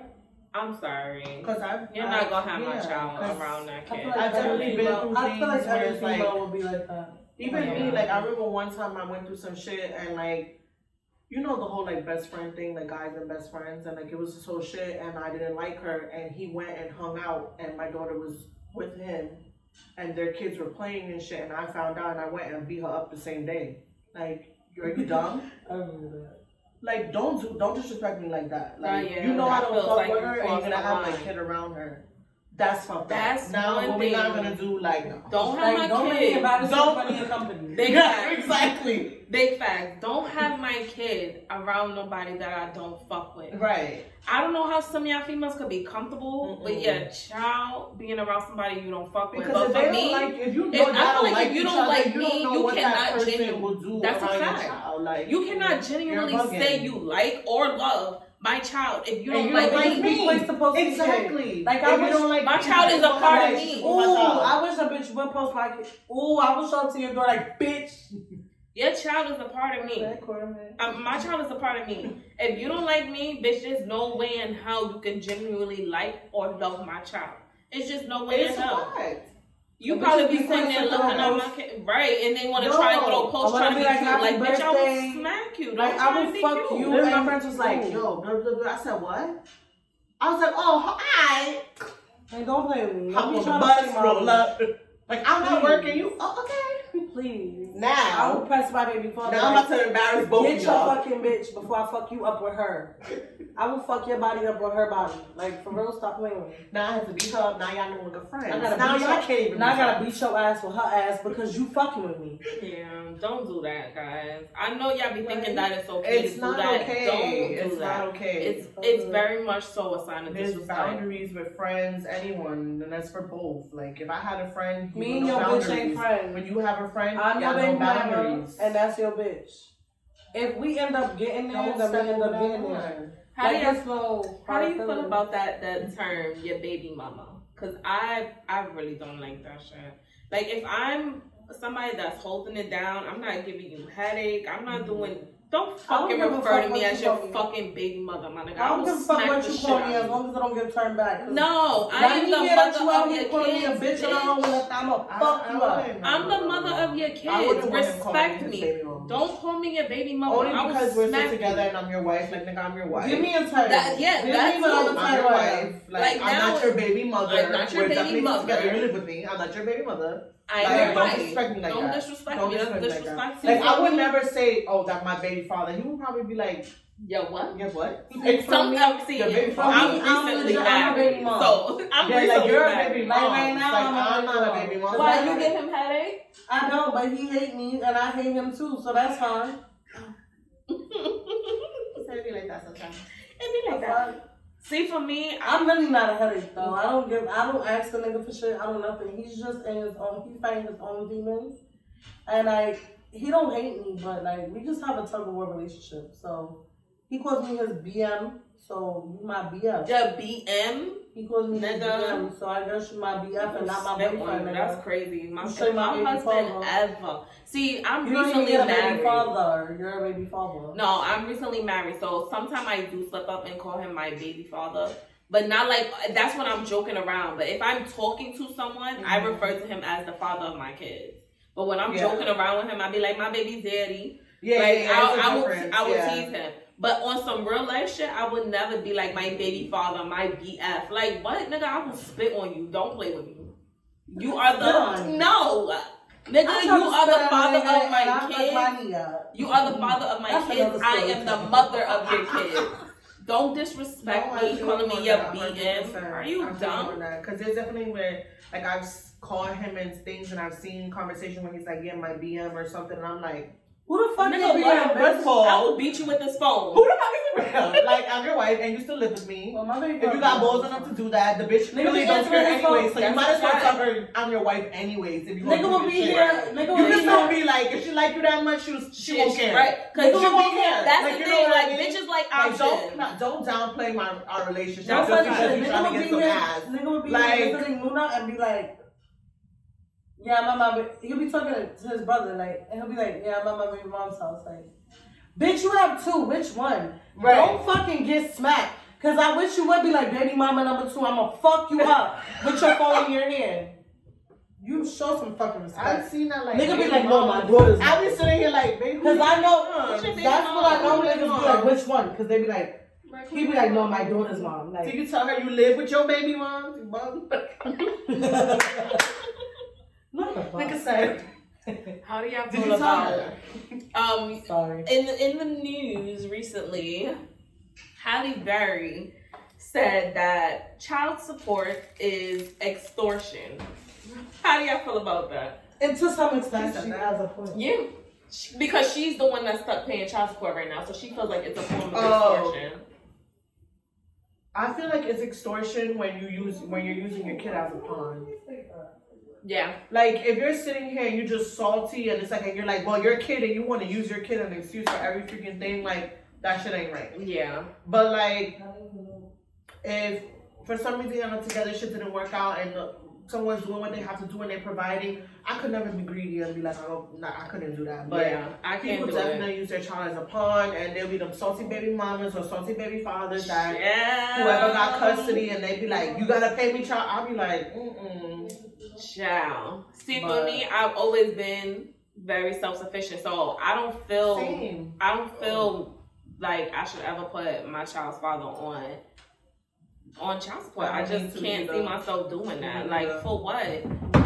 I'm sorry. Cause I You're I, not gonna have my child around that kid. like I've definitely been through I feel like things where every it's like- female would be like that. Even Yeah. me, like I remember one time I went through some shit and like you know the whole like best friend thing, like guys and best friends, and like it was this whole shit, and I didn't like her, and he went and hung out, and my daughter was with him, and their kids were playing and shit, and I found out, and I went and beat her up the same day. Like, are you dumb? I remember that. Like, don't do- don't disrespect me like that. Like, Oh, yeah, you know I don't fuck like with her, and you're gonna have my kid around her. That's fucked That's up. Now, what we not gonna do, like, no. Don't have Like, my don't kid. me in Don't- of your company. Big yeah, facts. exactly. Big facts. Don't have my kid around nobody that I don't fuck with. Right. I don't know how some of y'all females could be comfortable with Mm-mm. your child being around somebody you don't fuck with. Because but if for they me, like, if you know if- I feel like like if you don't like you don't me, know you what cannot that person will do That's a fact. child. Like you cannot genuinely say you like or love my child if you don't you like don't me. like me. Place to post these exactly. shit. Like, if I you wish- don't like my child is a don't part of me. oh Ooh. I wish a bitch would post my kid. Ooh, I will show up to your door like, bitch. Your child is a part of me. Um, my child is a part of me. If you don't like me, bitch, there's no way in hell you can genuinely like or love my child. It's just no way It's in hell. Fact. You But probably bitches be be sitting there looking at my posts. kid, right? And they want to No, try and throw I posts trying to be be like, cute. happy Like, bitch, I will smack you. Like, Don't I will fuck cute. you. And my friends was like, Ooh. yo, blah, blah, blah. I said, what? I was like, oh, hi. Hey, don't play with me. Hop Don't on be the trying to bus, say roll up. Like, I'm not Please. working. You, oh, okay. Please. Now I Now, will press my baby father. now I'm like, about to embarrass both Get of your y'all. fucking bitch before I fuck you up with her. I will fuck your body up with her body. Like, for real, stop playing with me. Now I have to beat her up. Now y'all no longer friends. I gotta now beat y'all your- can't even Now I be gotta friends. beat your ass with her ass because you fucking with me. Yeah, don't do that, guys. I know y'all be thinking that it's okay It's to do not that. okay. Don't do it's that. not okay. It's it's very much so a sign of There's disrespect. boundaries with friends, anyone, and that's for both. Like if I had a friend, you Me and your bitch ain't friends. When you have a friend, I'm your y'all baby mama, boundaries. and that's your bitch. If we end up getting there, Don't then we end up getting that there. line. How do you there's no how do you feel about that that term, your baby mama? Cause I I really don't like that shit. Like if I'm somebody that's holding it down, I'm not giving you headache. I'm not doing. Don't I don't fucking refer to me as you your me. fucking baby mother, my nigga. I don't give a fuck what you call me as long as I don't get turned back. No, I am the that mother you of your calling me a kids. bitch and I don't bitch. wanna I'ma I- fuck I you up. I'm the mother of your kids. wouldn't want him calling Respect me. Don't call me your baby mother. Only because we're still together and I'm your wife. Like nigga, I'm your wife. Give me a title. That- yeah, Give that me another. I'm title wife. Like, I'm not your baby mother. I'm not your baby mother. You live with me. I'm not your baby mother. I Like, don't disrespect me like Don't that. disrespect Don't me. Disrespect me like disrespect. Like I would never say, "Oh, that's my baby father." He would probably be like, Yo, what? "Yeah, what?" It's from Some me. I'm seeing. Your baby I'm. I'm recently I'm a married, baby mom. so I'm yeah, like you're a married. baby Like, mom. right now, like I'm a I'm baby not a baby mom. Why you give him headache? I know, but he hate me and I hate him too, so that's fine. It'd be like that sometimes. It'd be like that. See, for me, I, I'm really not a headache though. I don't give. I don't ask the nigga for shit. I don't nothing. He's just in his own. He's fighting his own demons, and like he don't hate me, but like we just have a tug of war relationship. So he calls me his BM. So you my BF. the BM. He calls me his Nigga. BM. So I guess you my BF and not my boyfriend. nigga. That's crazy. My, my my baby husband father. ever. See, I'm You recently a baby married. father. You're a baby father. No, I'm recently married, so sometimes I do slip up and call him my baby father. But not like that's when I'm joking around. But if I'm talking to someone, I Mhm. refer to him as the father of my kids. But when I'm Yeah. joking around with him, I'd be like, "My baby's daddy." Yeah, like yeah, yeah. it's a I, I will, difference, I will yeah. tease him. But on some real life shit, I would never be like my baby father, my BF. Like what, nigga? I will spit on you. Don't play with me. You are the no, nigga. You are the father of my and I put kids. my knee up. You are the father of my kids. I am the mother of your kids. Don't disrespect me, calling me your. 100%. Are you dumb? Cause there's definitely where like I've called him and things and I've seen conversation when he's like, yeah, my BM or something, and I'm like, Who the fuck you? BM? First of all, I will beat you with this phone. who the fuck is real? like I'm your wife and you still live with me. Well, my baby If you got balls enough to do that, the bitch really don't care anyway. So you might as well tell her I'm your wife anyways. If you Nigga will be here. Nigga You will be still here. be like, if she like you that much, she, was, she won't care. Right? Because she won't care. That's Like, the thing. I Like bitches like Like, don't don't downplay my our relationship That's just funny shit. Nigga will be here. Nigga will be here visiting Luna and be like, "Yeah, my mom." He'll be talking to his brother, like, and he'll be like, "Yeah, I'm at my baby mom's house." Like, bitch, you have two. Which one? Right. Don't fucking get smacked. Cause I wish you would be like, baby mama number two. I'ma fuck you up with your phone in your hand. You show some fucking respect. I've seen that like. Nigga be like, no, my daughter's. I be sitting here like, baby. Cause I know um, baby that's mom? what I know. Niggas be like, which one? Cause they be like, he be like, no, my daughter's mom. Like, Like, you tell her you live with your baby mom? bum. not the fuck. Said. How do y'all Did feel about her? um Sorry. in the, in the news recently? Halle Berry said that child support is extortion. How do y'all feel about that? And to some extent, she has a point. Yeah. She- Because she's the one that's stuck paying child support right now, so she feels like it's a form of Oh. extortion. I feel like it's extortion when you use when you're using your kid as a pawn. Yeah. Like if you're sitting here and you're just salty and it's like and you're like, well, you're a kid and you want to use your kid as an excuse for every freaking thing, like that shit ain't right. Yeah. But like, if for some reason not together, shit didn't work out, and someone's doing what they have to do and they're providing, I could never be greedy and be like, oh, nah, I couldn't do that. But yeah. I people do it. definitely use their child as a pawn, and they'll be them salty baby mamas or salty baby fathers that Yeah. whoever got custody, and they be like, you gotta pay me child. I'll be like, mm mm. Child. See, for me, I've always been very self sufficient, so I don't feel Same. I don't feel like I should ever put my child's father on on child support. I I just can't either. see myself doing that. Like for what?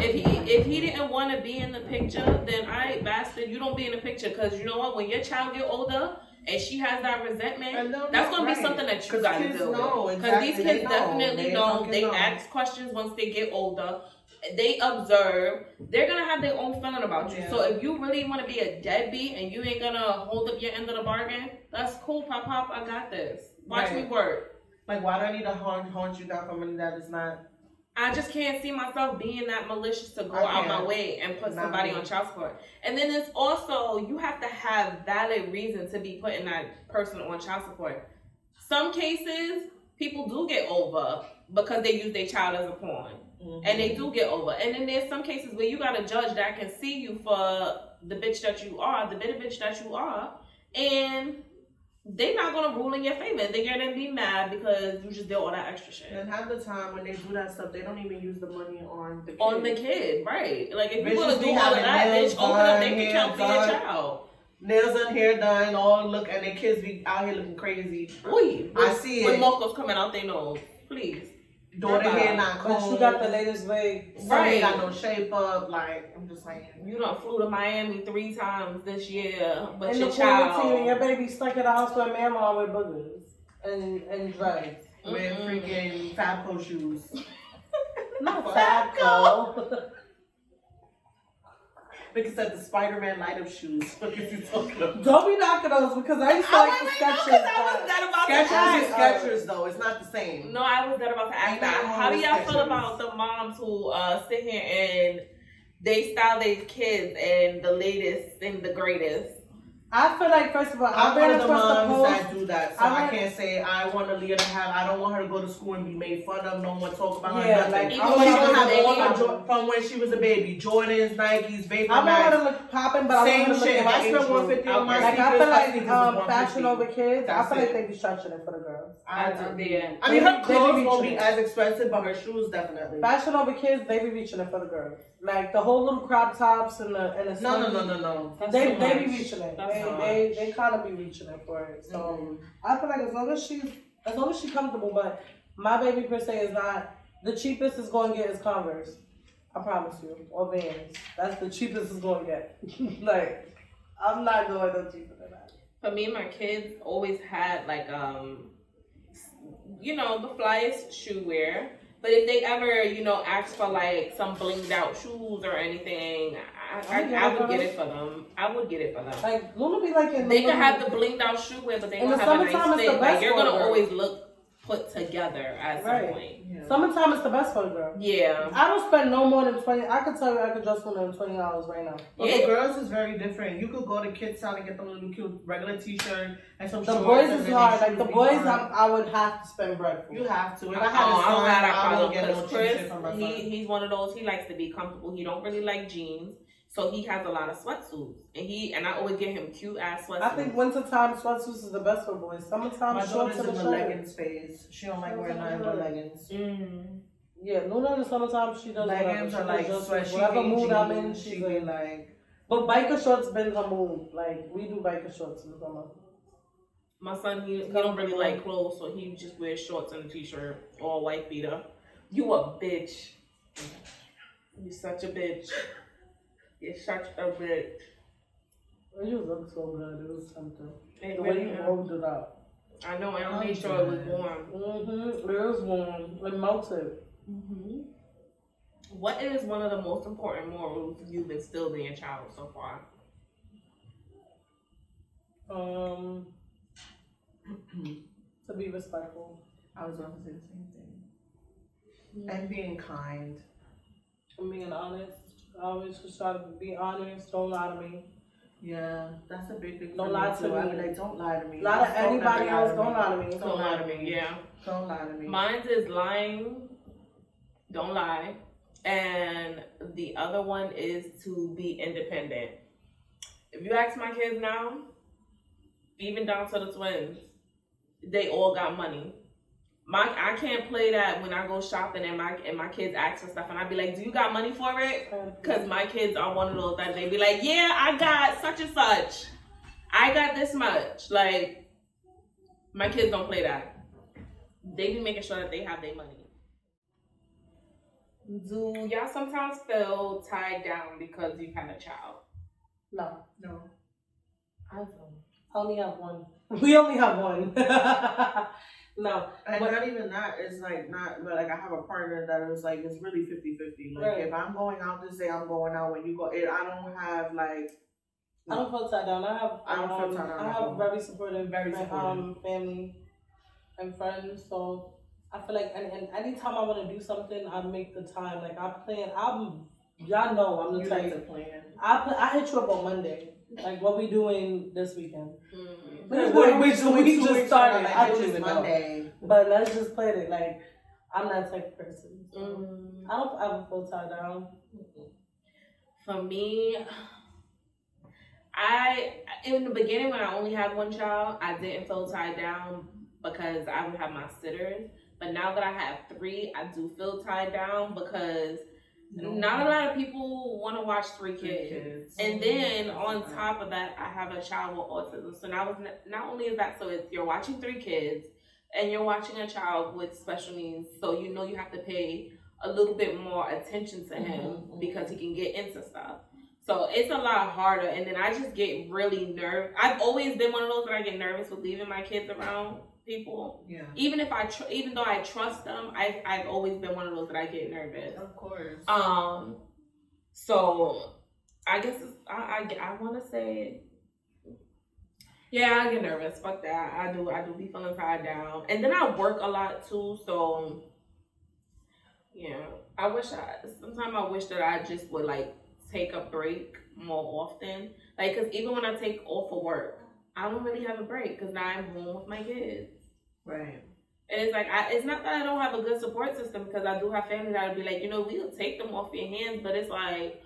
If he if he didn't want to be in the picture, then I bastard, you don't be in the picture because you know what? When your child get older and she has that resentment, that's gonna be something that you gotta deal know, with. Because these kids they know. definitely They know. fucking They know. ask questions once they get older. They observe. They're gonna have their own feeling about you. Yeah. So if you really want to be a deadbeat and you ain't gonna hold up your end of the bargain, that's cool, pop pop. I got this. Watch Right. me work. Like, why do I need to haunt, haunt you down for money that is not? I just can't see myself being that malicious to go out my way and put Not somebody me. on child support. And then it's also you have to have valid reason to be putting that person on child support. Some cases people do get over because they use their child as a pawn. And they mm-hmm. do get over. And then there's some cases where you got a judge that can see you for the bitch that you are, the bitter bitch that you are, and they're not gonna rule in your favor. They're gonna be mad because you just did all that extra shit. And half the time when they do that stuff, they don't even use the money on the kid. on the kid, right? Like if Bitches you're gonna do all of that, bitch, open up hair account for your child. nails and hair done, all look, and their kids be out here looking crazy. Boy, I see with it. mocos coming out they know. please. Daughter Right. hair not But combed. you got the latest wig. Some Right. ain't got no shape up. Like I'm just saying. You done flew to Miami three times this year, but in your the quarantine, and your baby stuck in the house with mama with boogers and and drugs. With Mm-mm. freaking Fabco shoes. Not fat though. Because said the Spider-Man light up shoes. What are you talking about? Don't be knocking those because I used to like the Skechers. I was dead about Skechers to is Skechers though. It's not the same. No, I was dead about to ask Ain't that. How do y'all feel about the moms who uh sit here and they style their kids and the latest and the greatest? I feel like first of all, I I'm one ran of the across the moms post. that do that, so I I, can't say I want to Leah to have. I don't want her to go to school and be made fun of. No one talk about her. Yeah, nothing. like, Even I But when she she gonna was have a all her jo- from when she was a baby. Jordans, Nikes, Vapor I want her Max. to look popping, but I want Same her to look shit. If I her spend age group. 150 on my Like I feel like sneakers is um, fashion over kids. I That's feel like they be stretching it for the girls. I I do. did. I mean, her They- they be clothes won't be as expensive, but her shoes definitely. Fashion over kids, they be reaching it for the girls. Like the whole little crop tops and the and the No, no, no, no, no. That's They they be reaching it. That's They too they they kind of be reaching it for it. So Mhm. I feel like as long as she's as long as she's comfortable, but my baby per se is not the cheapest is going to get is Converse. I promise you, or Vans. That's the cheapest it's going to get. like I'm not going no cheaper than that. For me, my kids always had like um, you know, the flyest shoe wear. But if they ever, you know, ask for like some blinged out shoes or anything, I, I, oh, I'll I would get it for them. I would get it for them. Like Luna be like in They the can little- have the blinged out shoe wear, but they don't the have a nice fit. Like you're gonna always look put together at some Right. point. Yeah. Summertime is the best for the girl. Yeah. I don't spend no more than twenty. I could tell you I could dress Luna in twenty dollars right now. But Yeah. the girls is very different. You could go to Kids Town and get them little cute regular t-shirt and some The boys is hard. Like the boys. I'm, I would have to spend bread for. You have to. If oh, I I, had a don't, I son, don't have that I problem get no because cheap Chris, from my he, he's one of those. He likes to be comfortable. He don't really like jeans, so he has a lot of sweatsuits, and he and I always get him cute ass sweatsuits. I think wintertime sweatsuits is the best for boys. Summertime My shorts daughter's in the the leggings phase. She don't like wearing nothing but leggings. Mm. Yeah, Luna in the summertime she does Leggings whatever. are She like does sweat. just She whatever mood I'm in. jeans. She's She be in. like, But biker shorts been her mood. Like we do biker shorts in the summer. My son, he, he don't really like clothes, so he just wears shorts and a t-shirt, all white beater. You a bitch. You such a bitch. You're such a bitch. You look so good. It was something. It The way you is. rolled it up. I know, and I made sure it was warm. Mm-hmm. It was warm. It melted. Mm-hmm. What is one of the most important morals you've instilled in your child so far? Um, to be respectful. I was going to say the same thing. And being kind. I'm being honest. I always just try to be honest. Don't lie to me. Yeah, that's a big thing. Don't for me, lie to too. I me. be like, don't lie to me. Lie to Don't anybody else. Don't lie to me. Don't lie to me. Yeah. Don't lie to me. Mine's is lying. Don't lie. And the other one is to be independent. If you ask my kids now, even down to the twins, they all got money. My I can't play that when I go shopping and my and my kids ask for stuff and I be like, "Do you got money for it?" Cause my kids are one of those that they'd be like, "Yeah, I got such and such. I got this much." Like my kids don't play that. They be making sure that they have their money. Do y'all sometimes feel tied down because you've had a child? No. no. I do. I only have one. We only have one. no. And But- not even that, it's like not, but like I have a partner that is like, it's really 50 50. Like, Right. if I'm going out this day, I'm going out. When you go, it, I don't have like, I don't feel tied down. I have I don't feel um, tied down I have very supportive, Very fa- supportive. um family and friends. So I feel like and, and anytime I want to do something, I make the time. Like I plan. I'm y'all know I'm the you type. to plan. I I hit you up on Monday. Like what we doing this weekend? Wait, What wait, are so we doing just weeks started. from now? I don't it's even know. Monday. But let's just play it. Like I'm that type of person. So Mm. I don't ever feel tied down. For me, I in the beginning when I only had one child, I didn't feel tied down because I would have my sitters. But now that I have three, I do feel tied down because not a lot of people want to watch three kids. kids. And then on top of that, I have a child with autism. So now, not, not only is that, so it's you're watching three kids, and you're watching a child with special needs. So you know you have to pay a little bit more attention to him Mhm, mhm. because he can get into stuff. So it's a lot harder. And then I just get really nervous. I've always been one of those that I get nervous with leaving my kids around people. Yeah. Even if I, tr- even though I trust them, I I've always been one of those that I get nervous. Of course. Um, so I guess it's, I I, I want to say, yeah, I get nervous. Fuck that. I do. I do be feeling tied down, and then I work a lot too. So yeah, I wish I. Sometimes I wish that I just would like take a break more often. Like, cause even when I take off of work, I don't really have a break because now I'm home with my kids. Right. And it's like I, it's not that I don't have a good support system because I do have family that'll be like, you know, we'll take them off your hands, but it's like,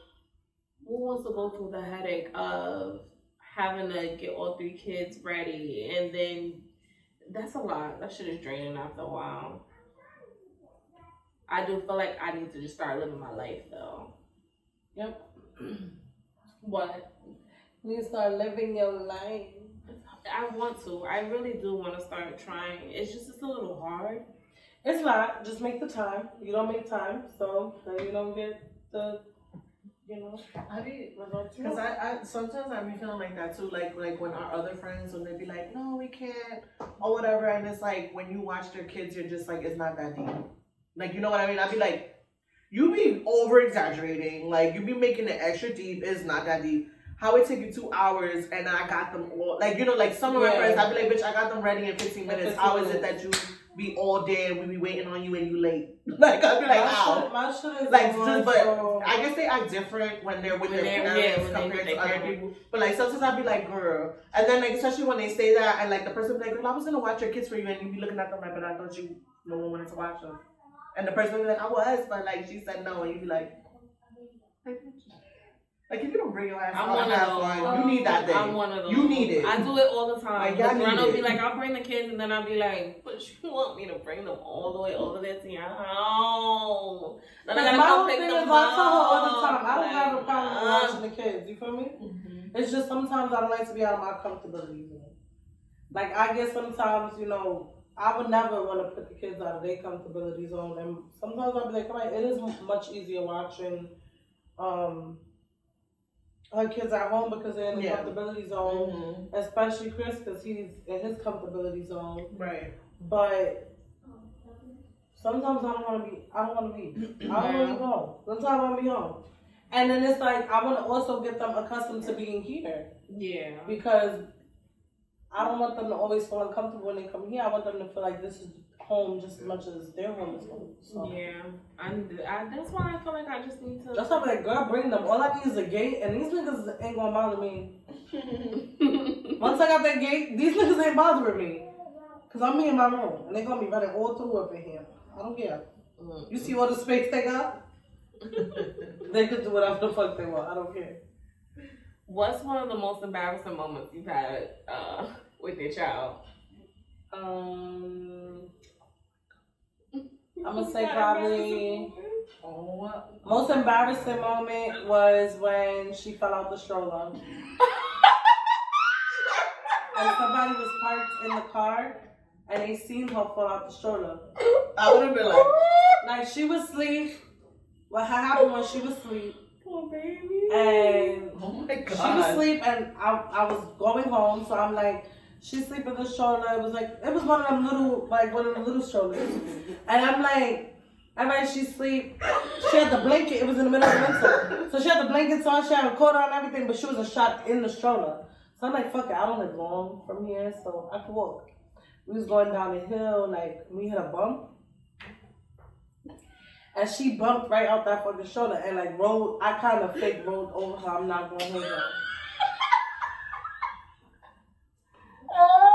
who wants to go through the headache of having to get all three kids ready and then that's a lot. That shit is draining after a while. I do feel like I need to just start living my life though. Yep. What? You start living your life. I want to. I really do want to start trying. It's just it's a little hard. It's not. Just make the time. You don't make time, so you don't get the, you know, I be results. you Because. I, I sometimes I be feeling like that too. Like like when our other friends when they be like, no, we can't or whatever, and it's like when you watch their kids, you're just like, it's not that deep. Like you know what I mean? I'd be like, you be over exaggerating. Like you be making it extra deep. It's not that deep. How it take you two hours and I got them all like you know like some of my Yeah. friends I'd be like bitch I got them ready in fifteen minutes. 15 How is it that you be all day and we be waiting on you and you late? Like I'd be like my how? shit, my shit Like, just- but I guess they act different when they're with When their parents yeah, they compared to other people. But like sometimes I'd be like, girl, and then like especially when they say that, and like the person be like, girl, I was gonna watch your kids for you, and you be looking at them like, but I thought you no one wanted to watch them, and the person would be like, I was, but like she said no, and you'd be like, like if you don't bring your ass I'm out one of have those. fun, you need that day. I'm one of those. You need it. I do it all the time. Like, y'all Like, Ron need will be it. like, I'll bring the kids, and then I'll be like, but you want me to bring them all the way over there to your house? Then I gotta my come whole pick thing them is I tell her all the time. I don't have a problem with Like, watching the kids. You feel me? Mhm. It's just sometimes I don't like to be out of my comfortability zone. Like I guess sometimes, you know, I would never want to put the kids out of their comfortability zone, and sometimes I'll be like, all right, it is much easier watching, um, her kids at home because they're in the Yeah. comfortability zone, Mm-hmm. especially Chris because he's in his comfortability zone. Right. But sometimes I don't want to be. I don't want to be. I don't want to be home. Sometimes I want to be home. And then it's like I want to also get them accustomed to being here Yeah. because I don't want them to always feel uncomfortable when they come here. I want them to feel like this is home just as much as their home is home. So. Yeah. I, I, that's why I feel like I just need to. That's why I'm like, girl, bring them. All I need is a gate, and these niggas ain't gonna bother me. Once I got that gate, these niggas ain't bothering me. Cause I'm me in my room, and they gonna be running all through up in here. I don't care. Mm. You see all the space they got? they could do whatever the fuck they want. I don't care. What's one of the most embarrassing moments you've had uh, with your child? Um, I'm gonna say probably Oh, most embarrassing moment was when she fell out the stroller. and somebody was parked in the car, and they seen her fall out the stroller. I would have been like, Like she was asleep. What had happened was she was asleep, Poor baby. and oh my god. she was asleep, and I, I was going home, so I'm like, she's sleeping in the stroller. It was like it was one of them little, like one of the little strollers, and I'm like, I'm like, she sleep. She had the blanket. It was in the middle of the winter, so she had the blankets on. She had a coat on, everything, but she was a shot in the stroller. So I'm like, fuck it, I don't live long from here, so I could walk. We was going down the hill, like we hit a bump. And she bumped right out that fucking shoulder and like rolled. I kind of fake rolled over her. I'm not gonna hold her.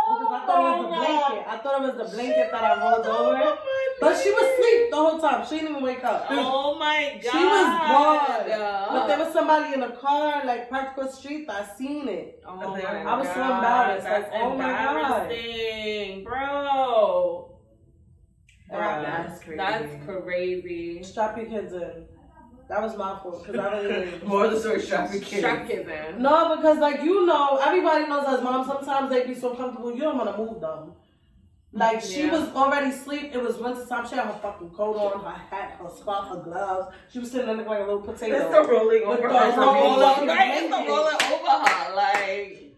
Because I thought it was the blanket. I thought it was the blanket that I rolled over. But she was asleep the whole time. She didn't even wake up. Oh my god. She was gone. Uh, But there was somebody in the car, like parked across the street. that seen it. Oh my I was so embarrassed, That's like, oh my God. embarrassing, bro. That's crazy. That's crazy. Strap your kids in. That was my fault because I really. More of the story, strap your kids. Strap kids in. No, because like you know, everybody knows as moms. Sometimes they be so comfortable, you don't want to move them. Like she Yeah. was already asleep. It was winter time. She had her fucking coat on, her hat, her scarf, her gloves. She was sitting there looking like a little potato. It's the rolling over. her. It's the roll roll up. up, right? It's the roll over her. Like,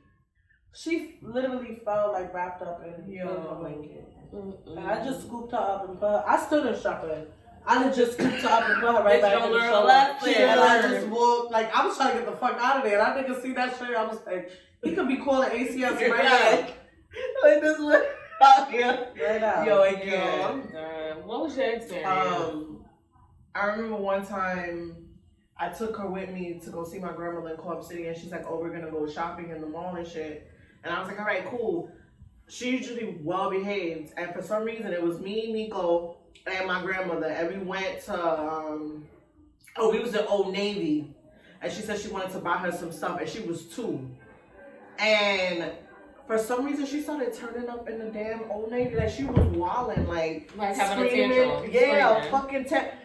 She literally felt like wrapped up in, in Yo. her blanket. Mm-mm. And I just scooped her up and put her. I still didn't strap her in. I just scooped her up and put her right back in the learn a shower. lesson. And I just walked like I was trying to get the fuck out of there. And I didn't see that shit. I was like, he could be calling ACS right now. like this one out here. Right now. Yo, I Yo, can't. What was your experience? Um, I remember one time I took her with me to go see my grandmother in Co-op City, and she's like, "Oh, we're gonna go shopping in the mall and shit." And I was like, "All right, cool." She usually well behaved, and for some reason, it was me, Nico, and my grandmother, and we went to um, oh, we was in Old Navy, and she said she wanted to buy her some stuff, and she was two, and. For some reason, she started turning up in the damn Old Navy. Like she was wilding, like like screaming. Yeah, screaming. fucking te-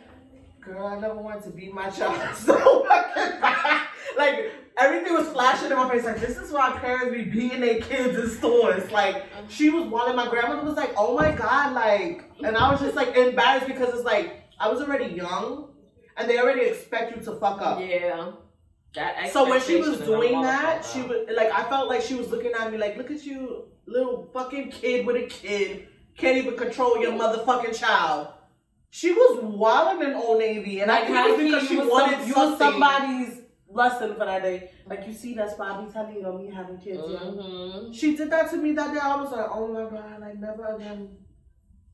Girl, I never wanted to be my child so fucking bad. Like everything was flashing in my face. Like this is why parents be beating their kids in stores. Like she was wanting. My grandmother was like, "Oh my god!" Like, and I was just like embarrassed because it's like I was already young, and they already expect you to fuck up. Yeah. That So when she was expectation is a doing that, she was like, I felt like she was looking at me like, look at you, little fucking kid with a kid, can't even control your motherfucking child. She was wilding in Old Navy, and I Like think how it was because she you was, wanted some, you somebody's lesson for that day. Like you see, that's be telling you, know, me having kids. know? Mhm. She did that to me that day. I was like, oh my god, like never again.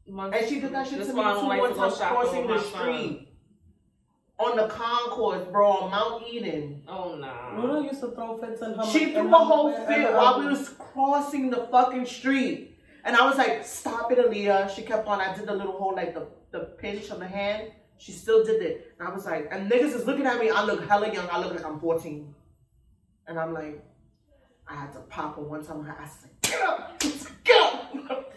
And she did that shit to me too like one to go time crossing the my street. On the concourse, bro, on Mount Eden. Oh no. Luna used to throw fits in her. She threw a whole fit while we was crossing the fucking street. And I was like, stop it, Aaliyah. She kept on. I did the little whole, like, the, the pinch on the hand. She still did it. And I was like, and niggas is looking at me. I look hella young. I look like I'm 14. And I'm like, I had to pop her one time. I said, get up. Get up.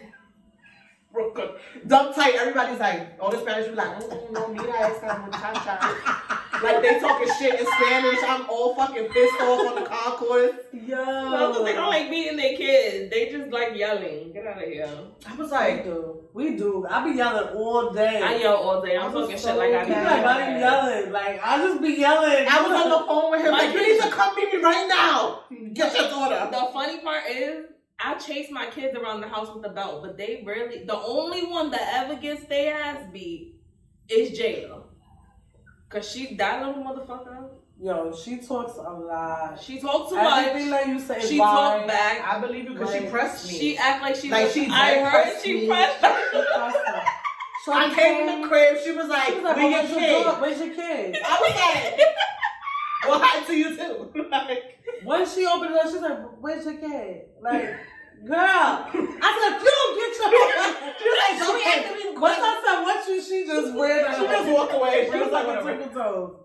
Broke up. Dump tight. Everybody's like, all the Spanish was like, mm, no, mira esta muchacha. like they talking shit in Spanish. I'm all fucking pissed off on the concourse. Yo. Well, 'cause they don't like beating their kids. They just like yelling. Get out of here. I was We like, do. We do. I be yelling all day. I yell all day. I'm I was talking so shit like I be People like, why you mad. yelling? Like, I just be yelling. I was on the phone with him. My Like, you kids- need to come meet me right now. Get your daughter. The funny part is, I chase my kids around the house with a belt, but they rarely. The only one that ever gets their ass beat is Jada. Cause she that little motherfucker. Yo, she talks a lot. She talks too much. Everything much. that you say, She vibe. talk back. I believe you because she pressed me. She act like she. Like, was- she I heard pressed she me. pressed. She pressed her. So I came in the crib. She was like, She was like, "Where oh, your where's your kid?" Where's your kid? I was like, "Well, hi to you too." like, When she opened it up, she's like, where's your kid? Like, girl. I said, if you don't get your she was like, "Don't be asking me Once questions." I said, what you, she just ran She just walked away. She She was like a whatever. twinkle toes.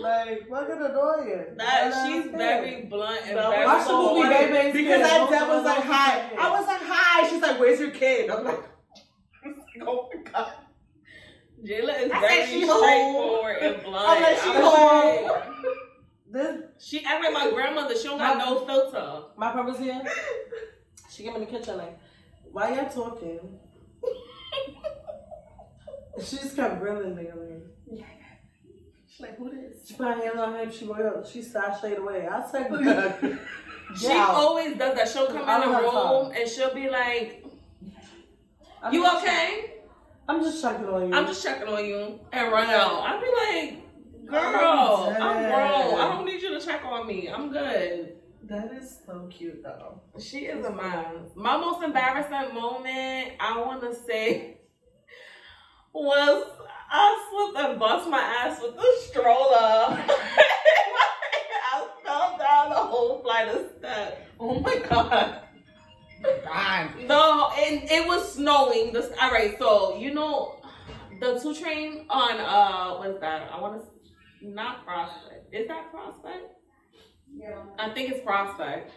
Like, fucking annoying. That But, she's very blunt and That very Watch the movie, baby. Baby's Because Kid. that Most was us like, don't hi. I was like, hi. She's like, where's your kid? I'm like, oh my god. Jayla is I very she straightforward and blunt. I'm like, she I'm like- This, She act like my grandmother. She don't got no filter. my purpose here. She came in the kitchen like, why y'all talking? she just kept grilling me. Like, She's like, who this? she put her hand on hip. She went, she sashayed away. I said, She Yeah. always does that. She'll come I in the room time. and she'll be like, I'm "You okay?" I'm just checking on you. I'm just checking on you and run out. I'd be like, "Girl, I'm I'm grown. I don't need you to check on me. I'm good." That is so cute though. She is a mom. My most embarrassing moment, I want to say, was I slipped and bust my ass with the stroller. I fell down the whole flight of steps. Oh my god. God. No, and it was snowing. This all right. So you know, the two train on uh, what's that? I want to not Prospect. Is that Prospect? Yeah. I think it's Prospect.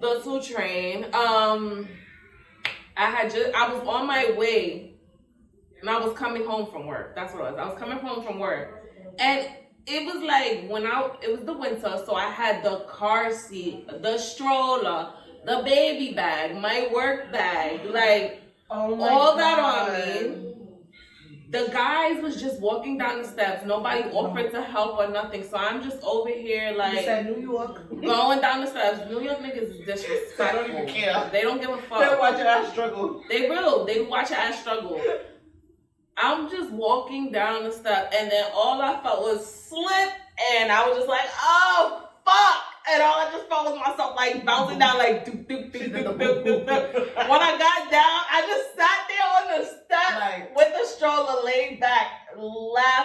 The two train. Um, I had just I was on my way, and I was coming home from work. That's what it was. I was coming home from work, and it was like when I it was the winter, so I had the car seat, the stroller, the baby bag, my work bag, like Oh all that on me. The guys was just walking down the steps. Nobody offered to help or nothing. So I'm just over here You like said New York. going down the steps. New York niggas is disrespectful. I don't even care. They don't give a fuck. They watch fuck. watching us struggle. They will. They watch your ass struggle. I'm just walking down the step, and then all I felt was slip, and I was just like, "Oh fuck!" And all I just felt was myself like bouncing down, like doop doop doop doop doop doop. doop. When I got down, I just sat there on the step Like, with the stroller laid back,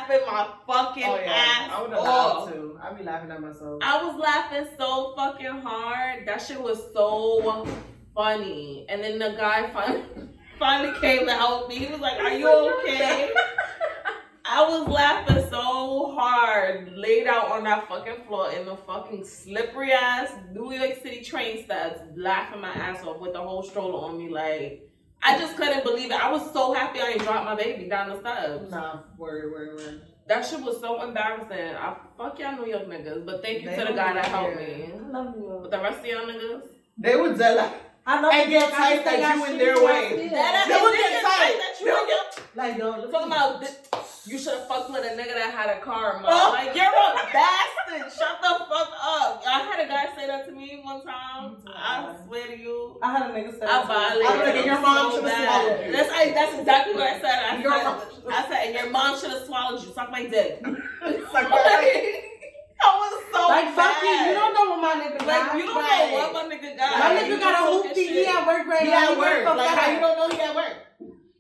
laughing my fucking oh yeah, ass I would have off. too. I'd be laughing at myself. I was laughing so fucking hard. That shit was so funny. And then the guy finally finally came to help me. He was like, "Are you okay?" I was laughing so hard, laid out on that fucking floor in the fucking slippery ass New York City train steps, laughing my ass off with the whole stroller on me. Like, I just couldn't believe it. I was so happy I ain't dropped my baby down the steps. Nah, word, word, word. That shit was so embarrassing. I fuck y'all New York niggas, but thank you They to the don't guy that care. helped me. I love you. But the rest of y'all niggas, They would say like, I love And get tight think that you in their you, I way. see it. that They would nigga get say tight. that you They would in your- like, yo, look talking about this, you should have fucked with a nigga that had a car, mom. Oh. Like you're a bastard. Shut the fuck up. I had a guy say that to me one time. Oh, I swear to you. I had a nigga say I that. violated I'm like, him your mom so should've swallowed you. That's I, that's exactly what I said. I Your said, mom I said, and your mom should have swallowed you. Suck my dick. Suck I was so Like, fuck you. You don't know what my nigga got. Like you don't Right. know what my nigga got. My nigga got a hoopty. He at work right now. He work. work Like, how you don't know he at work?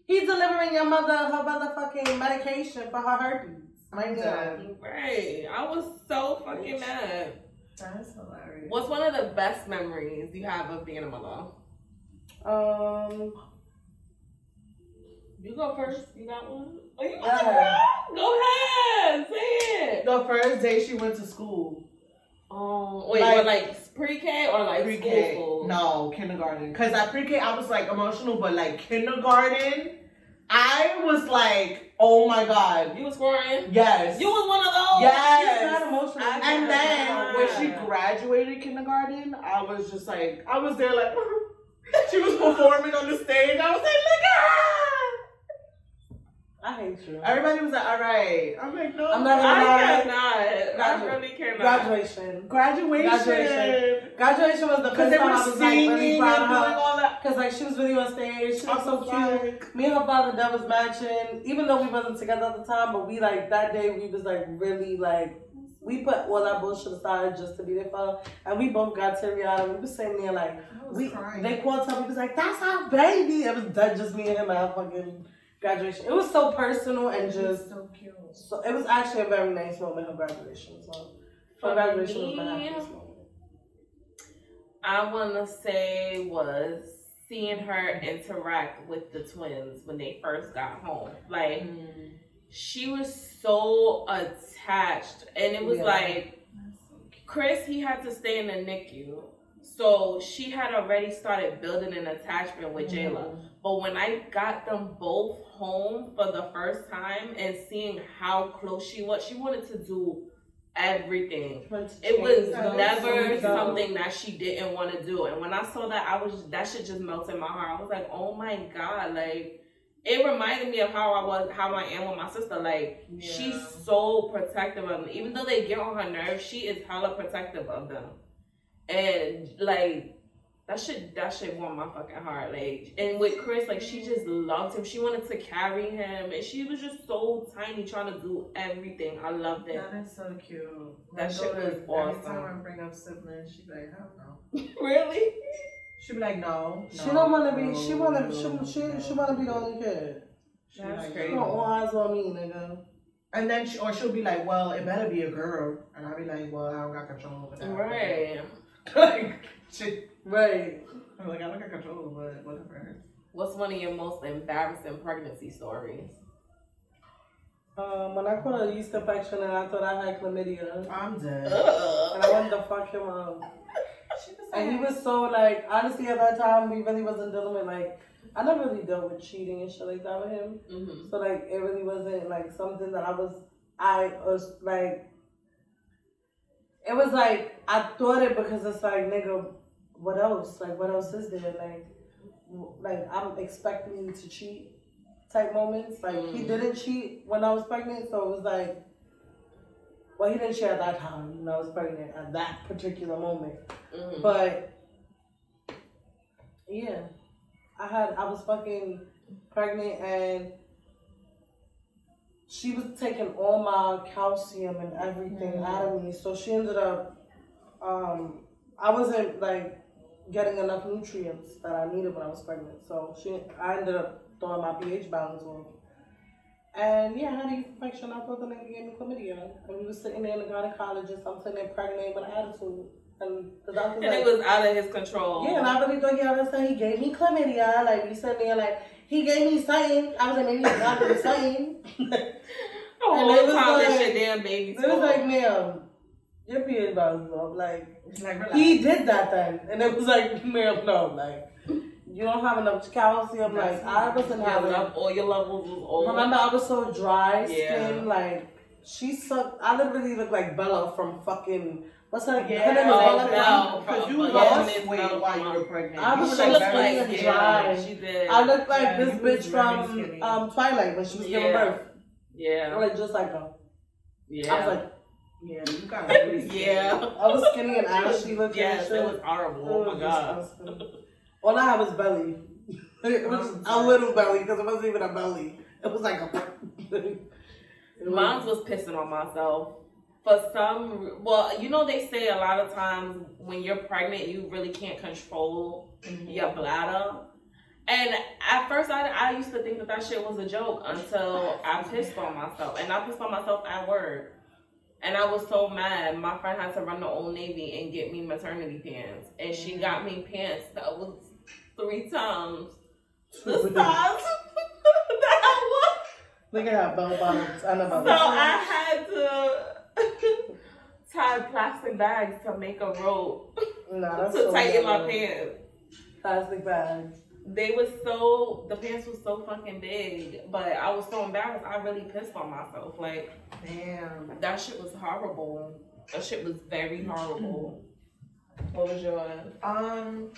He's delivering your mother her motherfucking medication for her herpes. Right now. Right. I was so fucking mad. That's hilarious. What's one of the best memories you have of being a mother? Um, You go first. You got one? Oh, you Go got ahead. one? Go ahead. Say it. The first day she went to school, Oh, wait, Like- like pre-K or like pre-K. school? No, kindergarten. Cause at pre-K I was like emotional, but like kindergarten, I was like, oh my god, You was crying. yes. You was one of those. Yes. She's not emotional. I- and then Yeah. when she graduated kindergarten, I was just like, I was there like, she was performing on the stage. I was like, look at her. I hate you. Everybody was like, all right. I'm like, no. I'm not I lie. cannot. I Gradu- really cannot. Graduation. graduation. Graduation. Graduation was the first they time I was like singing really proud of her. all that. Cause like she was really on stage, she I was so cute. like, Me and her father that was matching, even though we wasn't together at the time, but we like that day we was like really like we put all that bullshit aside just to be there for her. And we both got teary eyed and we was sitting there like we crying. they called her, we was like, That's our baby. It was that just me and him at our fucking graduation. It was so personal and just so cute. so it was actually a very nice moment of graduation. So For her graduation was my happiest moment. I want to say was seeing her interact with the twins when they first got home. Like mm-hmm. she was so attached, and it was Yeah. like Chris. He had to stay in the NICU, so she had already started building an attachment with Jayla. But when I got them both home for the first time and seeing how close she was, she wanted to do everything. It was never so something that she didn't want to do. And when I saw that, I was that shit just melted my heart. I was like, oh my god, like it reminded me of how I was, how I am with my sister. Like she's so protective of them. Even though they get on her nerves, she is hella protective of them. And like that shit, that shit warmed my fucking heart. Like, and with Chris, like she just loved him. She wanted to carry him, and she was just so tiny, trying to do everything. I loved it. That is so cute. That My shit daughter, was Every awesome. time I bring up siblings, she be like, hell no. really? She'd be like, no. She don't want to be. She want to. She she, she want to be the only kid. She'd be That's like, She crazy. want all eyes on me, nigga. And then, she, or she'll be like, well, it better be a girl. And I'll be like, well, I don't got control over that. Right. Like, shit. Right. I'm like, I don't got control, but whatever. What's one of your most embarrassing pregnancy stories? Um, when I caught a yeast infection and I thought I had chlamydia, I'm dead. and I wanted to fuck him up. And he was so like, honestly, at that time, we really wasn't dealing with like, I never really dealt with cheating and shit like that with him. Mm-hmm. So like, it really wasn't like something that I was, I was like, it was like I thought it because it's like, nigga, what else? Like, what else is there? Like, like I'm expecting you to cheat type moments. Like he Mm. didn't cheat when I was pregnant, so it was like, well, he didn't cheat at that time when I was pregnant at that particular moment. Mm-hmm. But yeah, I had I was fucking pregnant and she was taking all my calcium and everything out of me. So she ended up um I wasn't like getting enough nutrients that I needed when I was pregnant. So she I ended up throwing my pH balance off. And yeah, I had a yeast infection. I thought the nigga gave me chlamydia. And we was sitting there in the gynecologist. I'm sitting there pregnant with an attitude. And the doctor And it was out of his control. yeah, and I really thought he understood. He gave me chlamydia. Like, we sitting there, like, he gave me something. I was like, maybe he got me something. The And it was like- this your damn baby. It was like, ma'am, your balance is off. Like, It's like, relax. he did that then. And it was like, ma'am, no. Like, you don't have enough calcium. Like, I wasn't having. love, all your levels was old. Remember, I was so dry Yeah. skin. Like, she sucked. I literally looked like Bella from fucking. What's her, Yeah, her name? Is oh, Bella Belle. Because you lost it's weight while you were pregnant. I was were, so like, skinny very and skinny. dry. She did. I looked like Yeah, this bitch from um, Twilight when she was giving birth. yeah. Like just like her. Yeah. I was like, Yeah, you got really skinny. yeah. I was skinny and ashy looking. Yes, and it was horrible. Oh my god. All I had was belly. it was a little belly because it wasn't even a belly. It was like a. It was- Moms was pissing on myself. For some, well, you know they say a lot of times when you're pregnant, you really can't control mm-hmm. your bladder. And at first, I, I used to think that that shit was a joke until I pissed on myself, and I pissed on myself at work. And I was so mad. My friend had to run the Old Navy and get me maternity pants, and she mm-hmm. got me pants that was three times the size that I was. Look at that bell bottoms. I know So about I had to tie plastic bags to make a rope Nah, to so tighten my pants. Plastic bags. they was so the pants was so fucking big, but I was so embarrassed. I really pissed on myself. Like Damn. that shit was horrible. That shit was very horrible. What was yours? Um,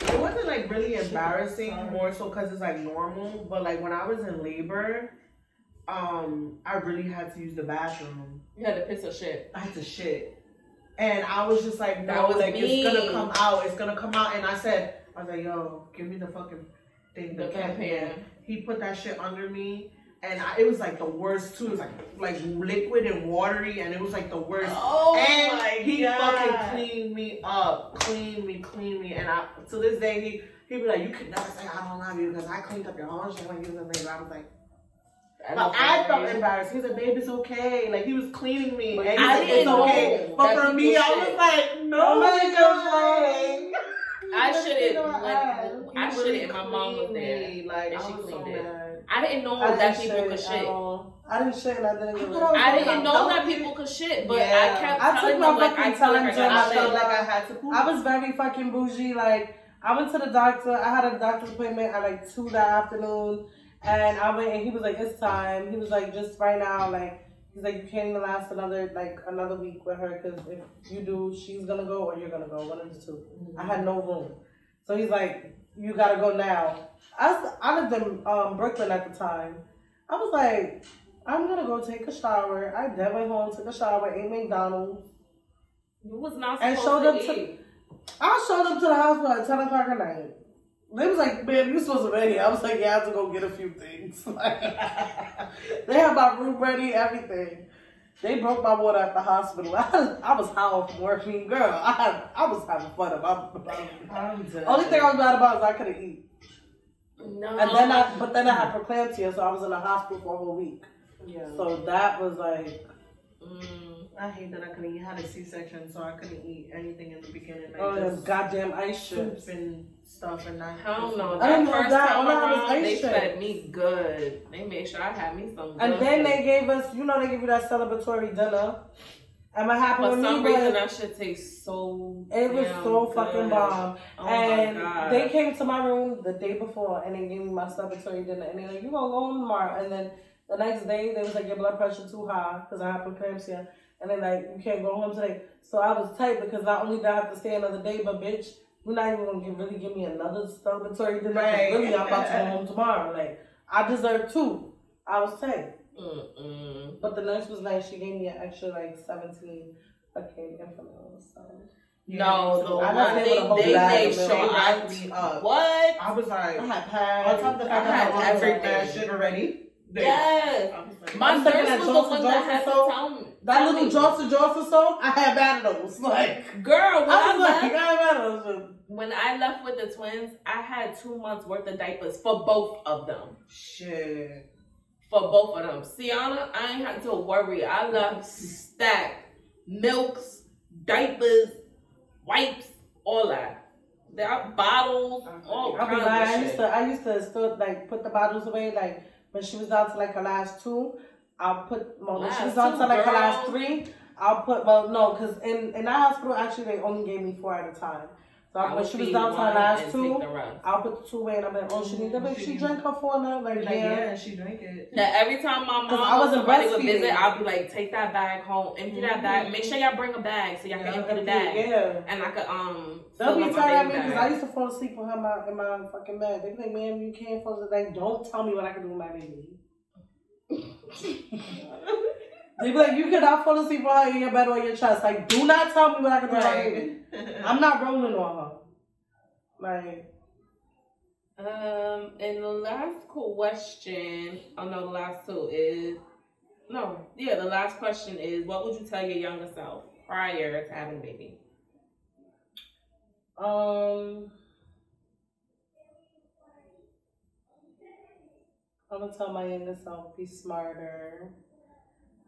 it wasn't like really embarrassing, more so because it's like normal. But like when I was in labor, um, I really had to use the bathroom. You had to piss or shit. I had to shit, and I was just like, no, like me. it's gonna come out, it's gonna come out. And I said, I was like, yo, give me the fucking thing, the, The cat pan. pan. He put that shit under me. And I, it was like the worst too. It was like like liquid and watery, and it was like the worst. Oh and he fucking cleaned me up, cleaned me, cleaned me, and I to this day he he be like, you could never say I don't love you because I cleaned up your whole shit when you was labor. I was like, but I felt embarrassed. He said, babe, it's okay. Like he was cleaning me, and he I didn't it's okay. know But for me, I was like, no, Oh like, I shouldn't. When, I shouldn't. My mom was there. me. Like and I she was so cleaned it. mad. I didn't know I that didn't people could shit. I didn't shit I didn't I I didn't know that people could shit, but Yeah. I kept I took my them fucking like time I I felt like I had to poop. I was very fucking bougie. Like I went to the doctor. I had a doctor's appointment at like two that afternoon, and I went and he was like, "It's time." He was like, "Just right now, like." He's like, you can't even last another like another week with her because if you do, she's gonna go or you're gonna go. One of the 2 I had no room, so he's like, you gotta go now. I was, I lived in um, Brooklyn at the time. I was like, I'm gonna go take a shower. I then went home, took a shower, ate McDonald's. You was not And showed to up to- I showed up to the hospital at 10 o'clock at night. They was like, man, you supposed to be ready. I was like, yeah, I have to go get a few things. Like, they had my room ready, everything. They broke my water at the hospital. I was, I was high off morphine. Girl, I had, I was having fun. About, dead. only thing I was mad about is I couldn't eat. No. And then I, but then I had preeclampsia, so I was in the hospital for a whole week. Yeah. So that was like, Mm, I hate that I couldn't eat. I had a C-section, so I couldn't eat anything in the beginning. Like oh, them just goddamn ice soup strips. and stuff, and I hell no. I didn't That know first that. time All I had was around, ice they strips. fed me good. They made sure I had me some. And good then food. they gave us, you know, they give you that celebratory dinner. And what happened For with some me reason, was, that shit tastes so. it was damn so good. fucking bomb. Oh and my god. they came to my room the day before and they gave me my celebratory dinner. And they're like, you gonna go home tomorrow. And then the next day, they was like, your blood pressure too high because I have preeclampsia. And they're like, you can't go home today. So I was tight because not only did I have to stay another day, but bitch, you're not even gonna give, really give me another celebratory dinner. 'cause Right. Really, I'm about to go home tomorrow. Like, I deserve two. I was tight. Mm-mm. But the nurse was nice. She gave me an extra like 17 fucking Enfamils. So. No, the I one wasn't to thing hold they made a sure. I me up. What? I was like, I had pads. top of the I fact had I had everything. that shit already. they- Yes. Like, My nurse was the one that had to tell me. That little me. Johnson Johnson soap, I of those. Like, Girl, when I I, was like, left, I had bad of those. when I left with the twins, I had two months worth of diapers for both of them. shit. For both of them. Sienna, I ain't had to worry. I left stacked. Milks, diapers, wipes, all that. There are bottles, all be kinds I used to, I used to still like put the bottles away. Like when she was down to like her last two, I'll put. Well, when she was Last down two, to like her last three, I'll put. Well, no, because in in that hospital actually they only gave me four at a time. So I when would she was down to her last two, take the rest. I'll put the two away and I'm like, oh, she need that. But she drank her four now. Like, Like, yeah. yeah, she drank it. Now every time my mom 'Cause I wasn't somebody would visit, I'll be like, take that bag home, empty that bag. Make sure y'all bring a bag so y'all can empty the bag, Yeah. and I could um. They'll be up tired at me because I used to fall asleep with her in my, in my fucking bed. They be like, man, you can't fall asleep. Like, don't tell me what I can do with my baby. They be like, you cannot fall asleep with her in your bed or your chest. Like, do not tell me what I can do with my baby. I'm not rolling on her. Like, Um, and the last question, oh no, the last two is, no, yeah, the last question is, what would you tell your younger self prior to having a baby? um, I'm gonna tell my younger self be smarter.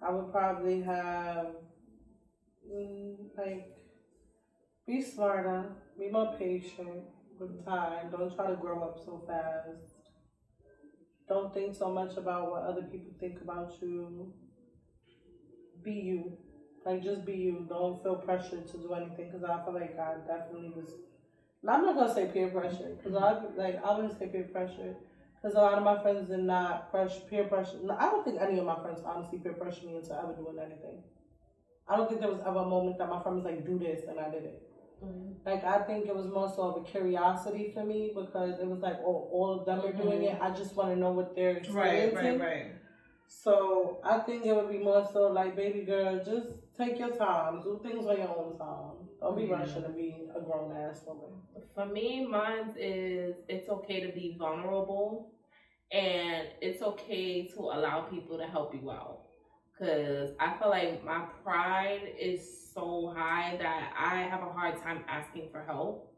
I would probably have mm, like be smarter, be more patient with time. Don't try to grow up so fast. Don't think so much about what other people think about you. Be you. Like just be you. Don't feel pressured to do anything because I feel like I definitely was I'm not gonna say peer pressure because I like I wouldn't say peer pressure because a lot of my friends did not pressure peer pressure. I don't think any of my friends honestly peer pressure me into ever doing anything. I don't think there was ever a moment that my friend was like, "Do this," and I did it. Mm-hmm. Like I think it was more so of a curiosity for me because it was like, oh, all of them are doing it. Mm-hmm. I just want to know what they're Right, experiencing. right, right. So I think it would be more so like, baby girl, just take your time, do things on your own time. Don't be Yeah. rushing to be a grown ass woman. For me, mine is it's okay to be vulnerable and it's okay to allow people to help you out. Cause I feel like my pride is so high that I have a hard time asking for help.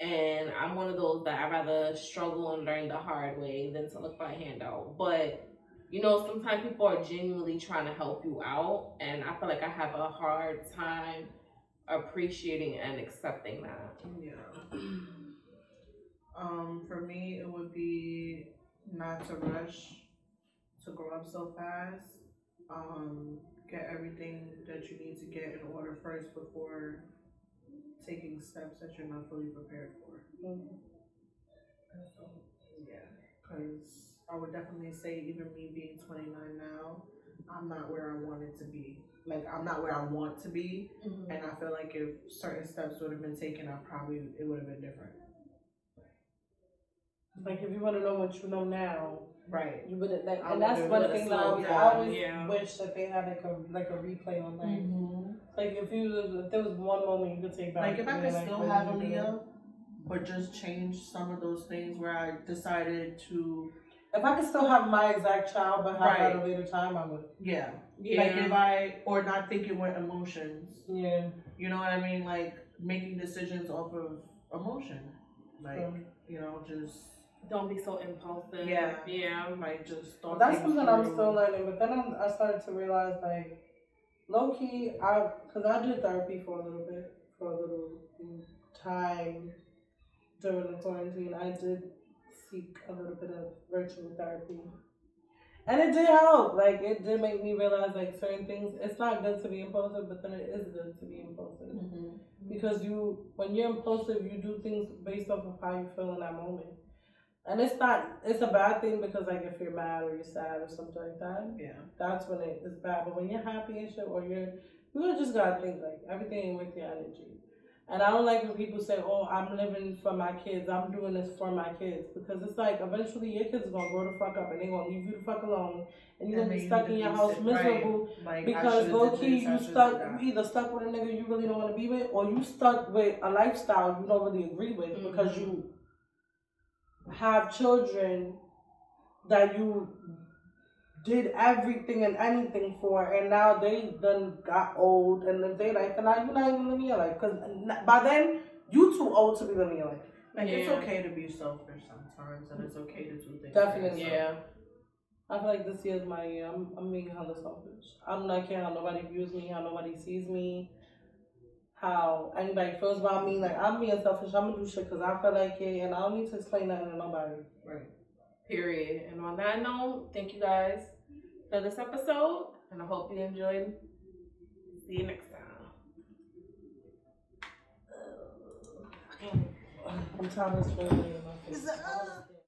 And I'm one of those that I'd rather struggle and learn the hard way than to look for a handout. But you know, sometimes people are genuinely trying to help you out, and I feel like I have a hard time appreciating and accepting that. Yeah. Um, for me, it would be not to rush to grow up so fast. Um, get everything that you need to get in order first before taking steps that you're not fully prepared for. Yeah, because I would definitely say, even me being 29 now, I'm not where I wanted to be. Like, I'm not where I want to be. And I feel like if certain steps would have been taken, I probably, it would have been different. Like if you want to know what you know now, Right. you wouldn't like, I and that's one thing that I always, I always yeah. wish that they had like a like a replay on that. Mm-hmm. Like if you if there was one moment you could take back. Like, if I could be like, still have a you do? Aaliyah, but just change some of those things where I decided to, If I could still have my exact child but have it at a later time, I would. yeah. Yeah. Like, if I, or not thinking with emotions. Yeah. You know what I mean? Like, making decisions off of emotion. Like, Um, you know, just, Don't be so impulsive. Yeah. Yeah. like, just But thought that's things something I'm still learning. But then I'm, I started to realize, like, low key, I because I did therapy for a little bit, for a little time during the quarantine. I did seek a little bit of virtual therapy, and it did help. Like, it did make me realize, like, certain things. It's not good to be impulsive, but then it is good to be impulsive Mhm. because you, when you're impulsive, you do things based off of how you feel in that moment. And it's not, it's a bad thing because like if you're mad or you're sad or something like that, Yeah. that's when it is bad. But when you're happy and shit, or you're, you just gotta think like everything with your energy. And I don't like when people say, "Oh, I'm living for my kids. I'm doing this for my kids," because it's like eventually your kids are gonna grow the fuck up and they're gonna leave you the fuck alone, and you're gonna be stuck in your house sit- miserable right. Like, because low key you stuck you either stuck with a nigga you really don't want to be with, or you stuck with a lifestyle you don't really agree with because you have children that you did everything and anything for, and now they done got old and live their life, and now you're not even living your life because by then you too old to be living your life. Like, it's okay to be selfish sometimes, and it's okay to do things. Definitely. Yeah. I feel like this year's my year. I'm, I'm being hella selfish. I'm not care how nobody views me, how nobody sees me, how anybody feels about me. Like, I'm being selfish. I'm gonna do shit because I feel like it, and I don't need to explain nothing to nobody. Right. Period. And on that note, thank you guys for this episode, and I hope you enjoyed. See you next time. I'm tired